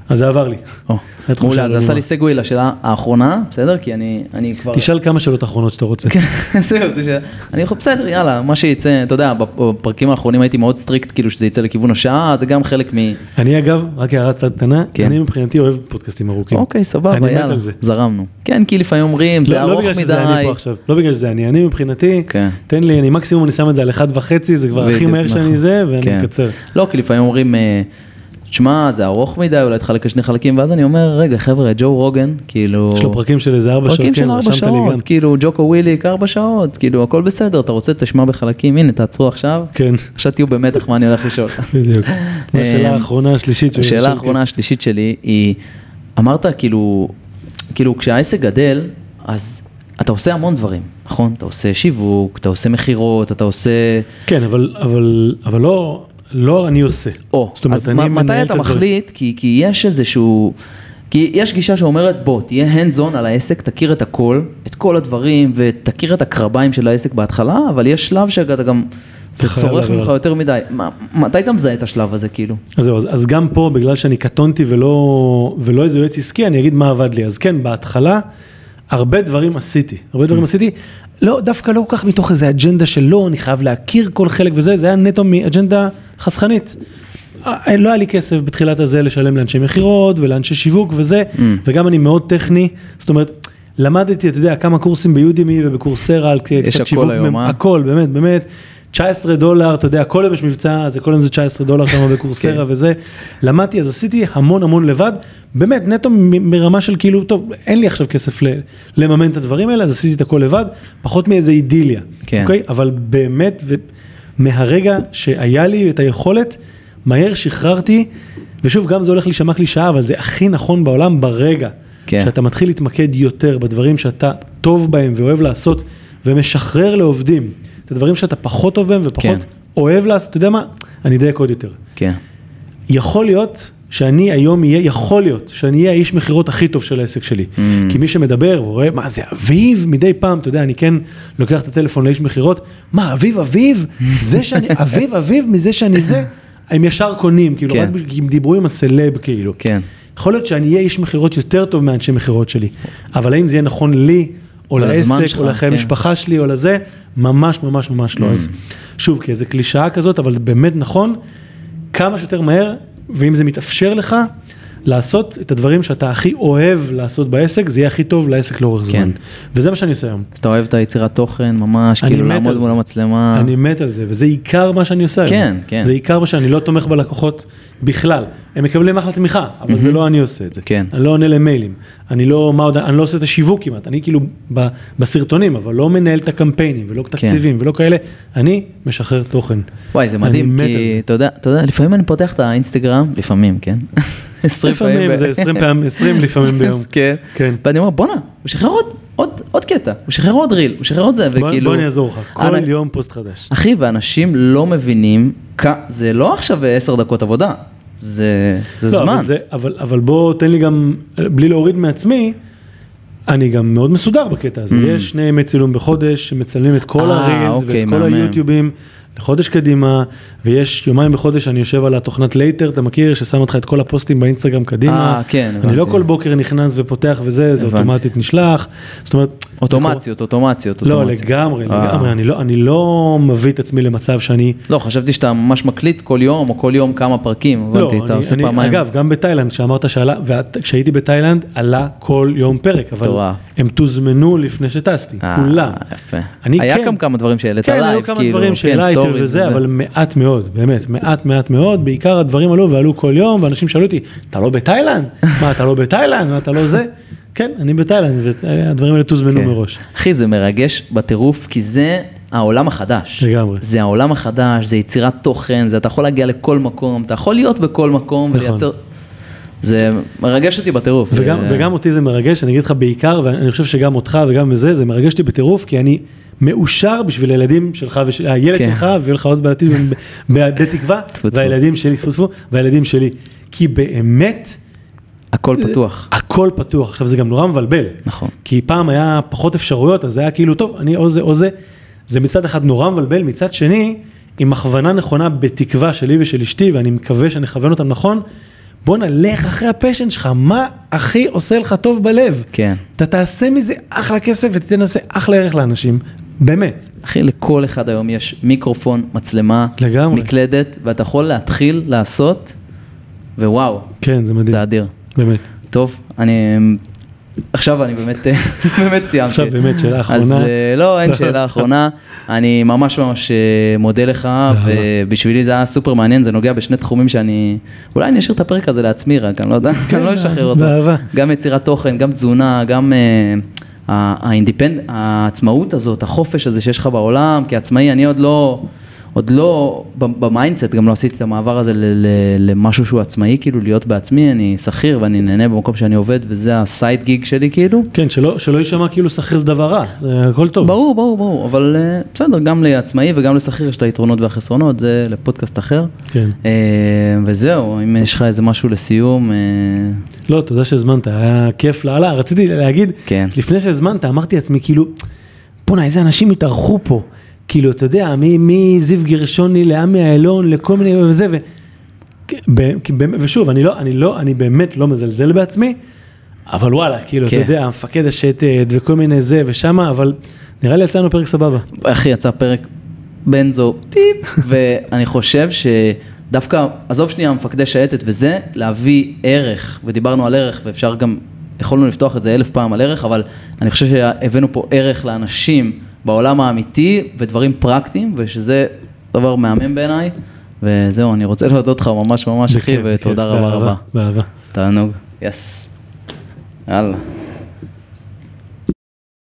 אז זה עבר לי. Oh. מעולה, זה עשה לי segue לשאלה האחרונה, בסדר? כי אני, אני כבר... תשאל כמה שאלות אחרונות שאתה רוצה. כן, זהו, זה שאלה. אני יכול, בסדר, יאללה, מה שיצא, אתה יודע, בפרקים האחרונים הייתי מאוד strict, כאילו שזה יצא לכיוון השעה, זה גם חלק מ... אני אגב, רק הערת צד קטנה, כן. אני מבחינתי אוהב פודקאסטים ארוכים. אוקיי, סבבה, יאללה, זרמנו. כן, כי לפעמים אומרים, זה לא, לא ארוך מדי. לא בגלל שזה אני פה עכשיו, לא בגלל שזה אני, אני מבחינתי, כן. תן לי, אני מקסימום אני שם את זה על אחד וחצי, זה כבר הכי מהר שאני נכון. זה, ואני כן. מקצר. לא, כי לפעמים אומרים... אה, תשמע, זה ארוך מדי, אולי תחלק לשני חלקים, ואז אני אומר, רגע, חבר'ה, ג'ו רוגן, כאילו... יש לו פרקים של איזה ארבע שעות, פרקים של ארבע שעות, כאילו, ג'וקו וויליק, ארבע שעות, כאילו, הכל בסדר, אתה רוצה, תשמע בחלקים, הנה, תעצרו עכשיו. כן. עכשיו תהיו במתח מה אני הולך לשאול. בדיוק. השאלה אמ, האחרונה השלישית שלי. השאלה האחרונה השלישית שלי היא, אמרת, כאילו, כאילו, כשהעסק גדל, אז אתה עושה המון דברים, נכון? אתה עושה שיווק, אתה עושה מכירות, אתה עושה... כן, אבל, אבל, אבל לא, לא אני עושה. או, זאת אומרת, אז אני מתי אתה מחליט, כי, כי יש איזשהו, כי יש גישה שאומרת בוא תהיה hands on על העסק, תכיר את הכל, את כל הדברים ותכיר את הקרביים של העסק בהתחלה, אבל יש שלב שאתה גם, זה צורך ממך יותר מדי. מה, מתי אתה מזהה את השלב הזה כאילו? אז זהו, אז, אז גם פה בגלל שאני קטונתי ולא, ולא איזה יועץ עסקי, אני אגיד מה עבד לי. אז כן, בהתחלה הרבה דברים עשיתי, הרבה דברים mm. עשיתי, לא, דווקא לא כל כך מתוך איזה אג'נדה של לא, אני חייב להכיר כל חלק וזה, זה היה נטו מאג'נדה חסכנית. אה, לא היה לי כסף בתחילת הזה לשלם לאנשי מכירות ולאנשי שיווק וזה, mm. וגם אני מאוד טכני, זאת אומרת, למדתי, אתה יודע, כמה קורסים ביודימי ובקורסרה על קצת שיווק, היום, אה? הכל, באמת, באמת. 19 דולר, אתה יודע, כל יום יש מבצע, אז כל יום זה 19 דולר שם בקורסרה כן. וזה. למדתי, אז עשיתי המון המון לבד, באמת, נטו מרמה של כאילו, טוב, אין לי עכשיו כסף לממן את הדברים האלה, אז עשיתי את הכל לבד, פחות מאיזה אידיליה. כן. אוקיי? אבל באמת, מהרגע שהיה לי את היכולת, מהר שחררתי, ושוב, גם זה הולך להישמע קלישאה, אבל זה הכי נכון בעולם ברגע. כן. שאתה מתחיל להתמקד יותר בדברים שאתה טוב בהם ואוהב לעשות, ומשחרר לעובדים. את הדברים שאתה פחות טוב בהם ופחות כן. אוהב לעשות, אתה יודע מה? אני אדייק עוד יותר. כן. יכול להיות שאני היום אהיה, יכול להיות שאני אהיה האיש מכירות הכי טוב של העסק שלי. Mm. כי מי שמדבר ורואה, מה זה אביב מדי פעם, אתה יודע, אני כן לוקח את הטלפון לאיש מכירות, מה אביב אביב, זה שאני, אביב אביב מזה שאני זה, הם ישר קונים, כאילו, כן. רק כי הם דיברו עם הסלב, כאילו. כן. יכול להיות שאני אהיה איש מכירות יותר טוב מאנשי מכירות שלי, אבל האם זה יהיה נכון לי, או לעסק, או לחיי כן. המשפחה שלי, או לזה, ממש ממש ממש לא. Mm. אז שוב, כי איזה קלישאה כזאת, אבל באמת נכון, כמה שיותר מהר, ואם זה מתאפשר לך, לעשות את הדברים שאתה הכי אוהב לעשות בעסק, זה יהיה הכי טוב לעסק לאורך זמן. כן. וזה מה שאני עושה היום. אז אתה אוהב את היצירת תוכן, ממש, כאילו לעמוד מול המצלמה. אני מת על זה, וזה עיקר מה שאני עושה כן, היום. כן. זה עיקר מה שאני לא תומך בלקוחות בכלל. הם מקבלים אחלה תמיכה, אבל mm-hmm. זה לא אני עושה את זה. כן. אני לא עונה למיילים. אני לא, מה עוד, אני לא עושה את השיווק כמעט. אני כאילו ב, בסרטונים, אבל לא מנהל את הקמפיינים, ולא כן. תקציבים, כן. ולא כאלה. אני משחרר תוכן. וואי, זה מדהים, כי אתה יודע, אתה יודע, לפעמים אני פותח את האינסטגרם, לפעמים, כן? 20 פעמים. לפעמים זה 20 פעמים, 20 לפעמים ביום. כן. כן. ואני אומר, בואנה, הוא שחרר עוד עוד, עוד קטע, הוא שחרר עוד ריל, הוא שחרר עוד זה, בוא, וכאילו... בוא אני אעזור לך, כל אני... יום פוסט חדש. אחי, ואנשים לא מבינים, כ... זה לא עכשיו עשר דקות עבודה, זה, זה לא, זמן. אבל, זה, אבל, אבל בוא תן לי גם, בלי להוריד מעצמי, אני גם מאוד מסודר בקטע הזה, mm. יש שני ימי צילום בחודש, שמצלמים את כל ה reels אוקיי, ואת כל מאמן. היוטיובים. לחודש קדימה, ויש יומיים בחודש אני יושב על התוכנת Later, אתה מכיר, ששם אותך את כל הפוסטים באינסטגרם קדימה. אה, כן, הבנתי. אני לא כל בוקר נכנס ופותח וזה, זה אוטומטית נשלח. זאת אומרת... אוטומציות, אוטומציות, לא, לגמרי, אה. לגמרי, אני לא, אני לא מביא את עצמי למצב שאני... לא, חשבתי שאתה ממש מקליט כל יום, או כל יום כמה פרקים, לא, הבנתי, אתה עושה פעמיים. אגב, גם בתאילנד, כשאמרת שעלה, וכשהייתי בתאילנד, עלה כל יום פרק, אבל הם תוזמנו לפני שטסתי, אה, כולם. יפה. היה גם כן- כמה דברים שהעלית live, כאילו, כן, היו כמה דברים שהעלית וזה, אבל מעט מאוד, באמת, מעט מעט מאוד, בעיקר הדברים עלו ועלו כל יום, ואנשים שאלו אותי, אתה לא בתאילנד? מה, אתה לא בתאילנד? מה, אתה לא זה? כן, אני בתאילנד, והדברים האלה תוזמנו כן. מראש. אחי, זה מרגש בטירוף, כי זה העולם החדש. לגמרי. זה העולם החדש, זה יצירת תוכן, זה אתה יכול להגיע לכל מקום, אתה יכול להיות בכל מקום נכון. ולייצר... זה מרגש אותי בטירוף. וגם, ו... וגם אותי זה מרגש, אני אגיד לך בעיקר, ואני חושב שגם אותך וגם בזה, זה מרגש אותי בטירוף, כי אני מאושר בשביל הילדים שלך, הילד כן. שלך, ויהיה לך עוד בעתיד בתקווה, והילדים שלי, והילדים שלי. כי באמת... הכל פתוח. הכל פתוח. עכשיו זה גם נורא מבלבל. נכון. כי פעם היה פחות אפשרויות, אז זה היה כאילו, טוב, אני או זה או זה. זה מצד אחד נורא מבלבל, מצד שני, עם הכוונה נכונה בתקווה שלי ושל אשתי, ואני מקווה שאני אכוון אותם נכון, בואנה, לך אחרי הפשן שלך, מה הכי עושה לך טוב בלב? כן. אתה תעשה מזה אחלה כסף ותיתן לזה אחלה ערך לאנשים, באמת. אחי, לכל אחד היום יש מיקרופון, מצלמה, לגמרי. מקלדת, ואתה יכול להתחיל לעשות, ווואו. כן, זה מדהים. זה אדיר. באמת. טוב, אני עכשיו אני באמת, באמת סיימתי. עכשיו באמת שאלה אחרונה. אז אה, לא, אין שאלה אחרונה. אני ממש ממש אה, מודה לך, ובשבילי זה היה סופר מעניין, זה נוגע בשני תחומים שאני, אולי אני אשאיר את הפרק הזה לעצמי רק, אני לא יודע, כן, אני לא אשחרר אותו. באהבה. גם יצירת תוכן, גם תזונה, גם אה, האינדיפנד, העצמאות הזאת, החופש הזה שיש לך בעולם, כעצמאי, אני עוד לא... עוד לא, ב mindset גם לא עשיתי את המעבר הזה למשהו שהוא עצמאי, כאילו להיות בעצמי, אני שכיר ואני נהנה במקום שאני עובד וזה ה side gig שלי כאילו. כן, שלא, שלא יישמע כאילו שכיר זה דבר רע, זה הכל טוב. ברור, ברור, ברור, אבל אה, בסדר, גם לעצמאי וגם לשכיר יש את היתרונות והחסרונות, זה לפודקאסט אחר. כן. אה, וזהו, אם יש לך איזה משהו לסיום. אה, לא, תודה שהזמנת, היה כיף לאללה, רציתי להגיד, כן. לפני שהזמנת, אמרתי לעצמי כאילו, בואנה, איזה אנשים התארחו פה. כאילו, אתה יודע, מזיו גרשוני לעמי אילון, לכל מיני וזה, ו... ושוב, אני לא, אני לא, אני באמת לא מזלזל בעצמי, אבל וואלה, כאילו, כן. אתה יודע, המפקד השטת וכל מיני זה ושמה, אבל נראה לי יצא לנו פרק סבבה. אחי, יצא פרק בנזו, פיפ, ואני חושב שדווקא, עזוב שנייה, מפקדי שייטת וזה, להביא ערך, ודיברנו על ערך, ואפשר גם, יכולנו לפתוח את זה אלף פעם על ערך, אבל אני חושב שהבאנו פה ערך לאנשים. בעולם האמיתי ודברים פרקטיים, ושזה דבר מהמם בעיניי. וזהו, אני רוצה להודות לך ממש ממש, אחי, ותודה רבה רבה. באהבה. תענוג, יס. יאללה.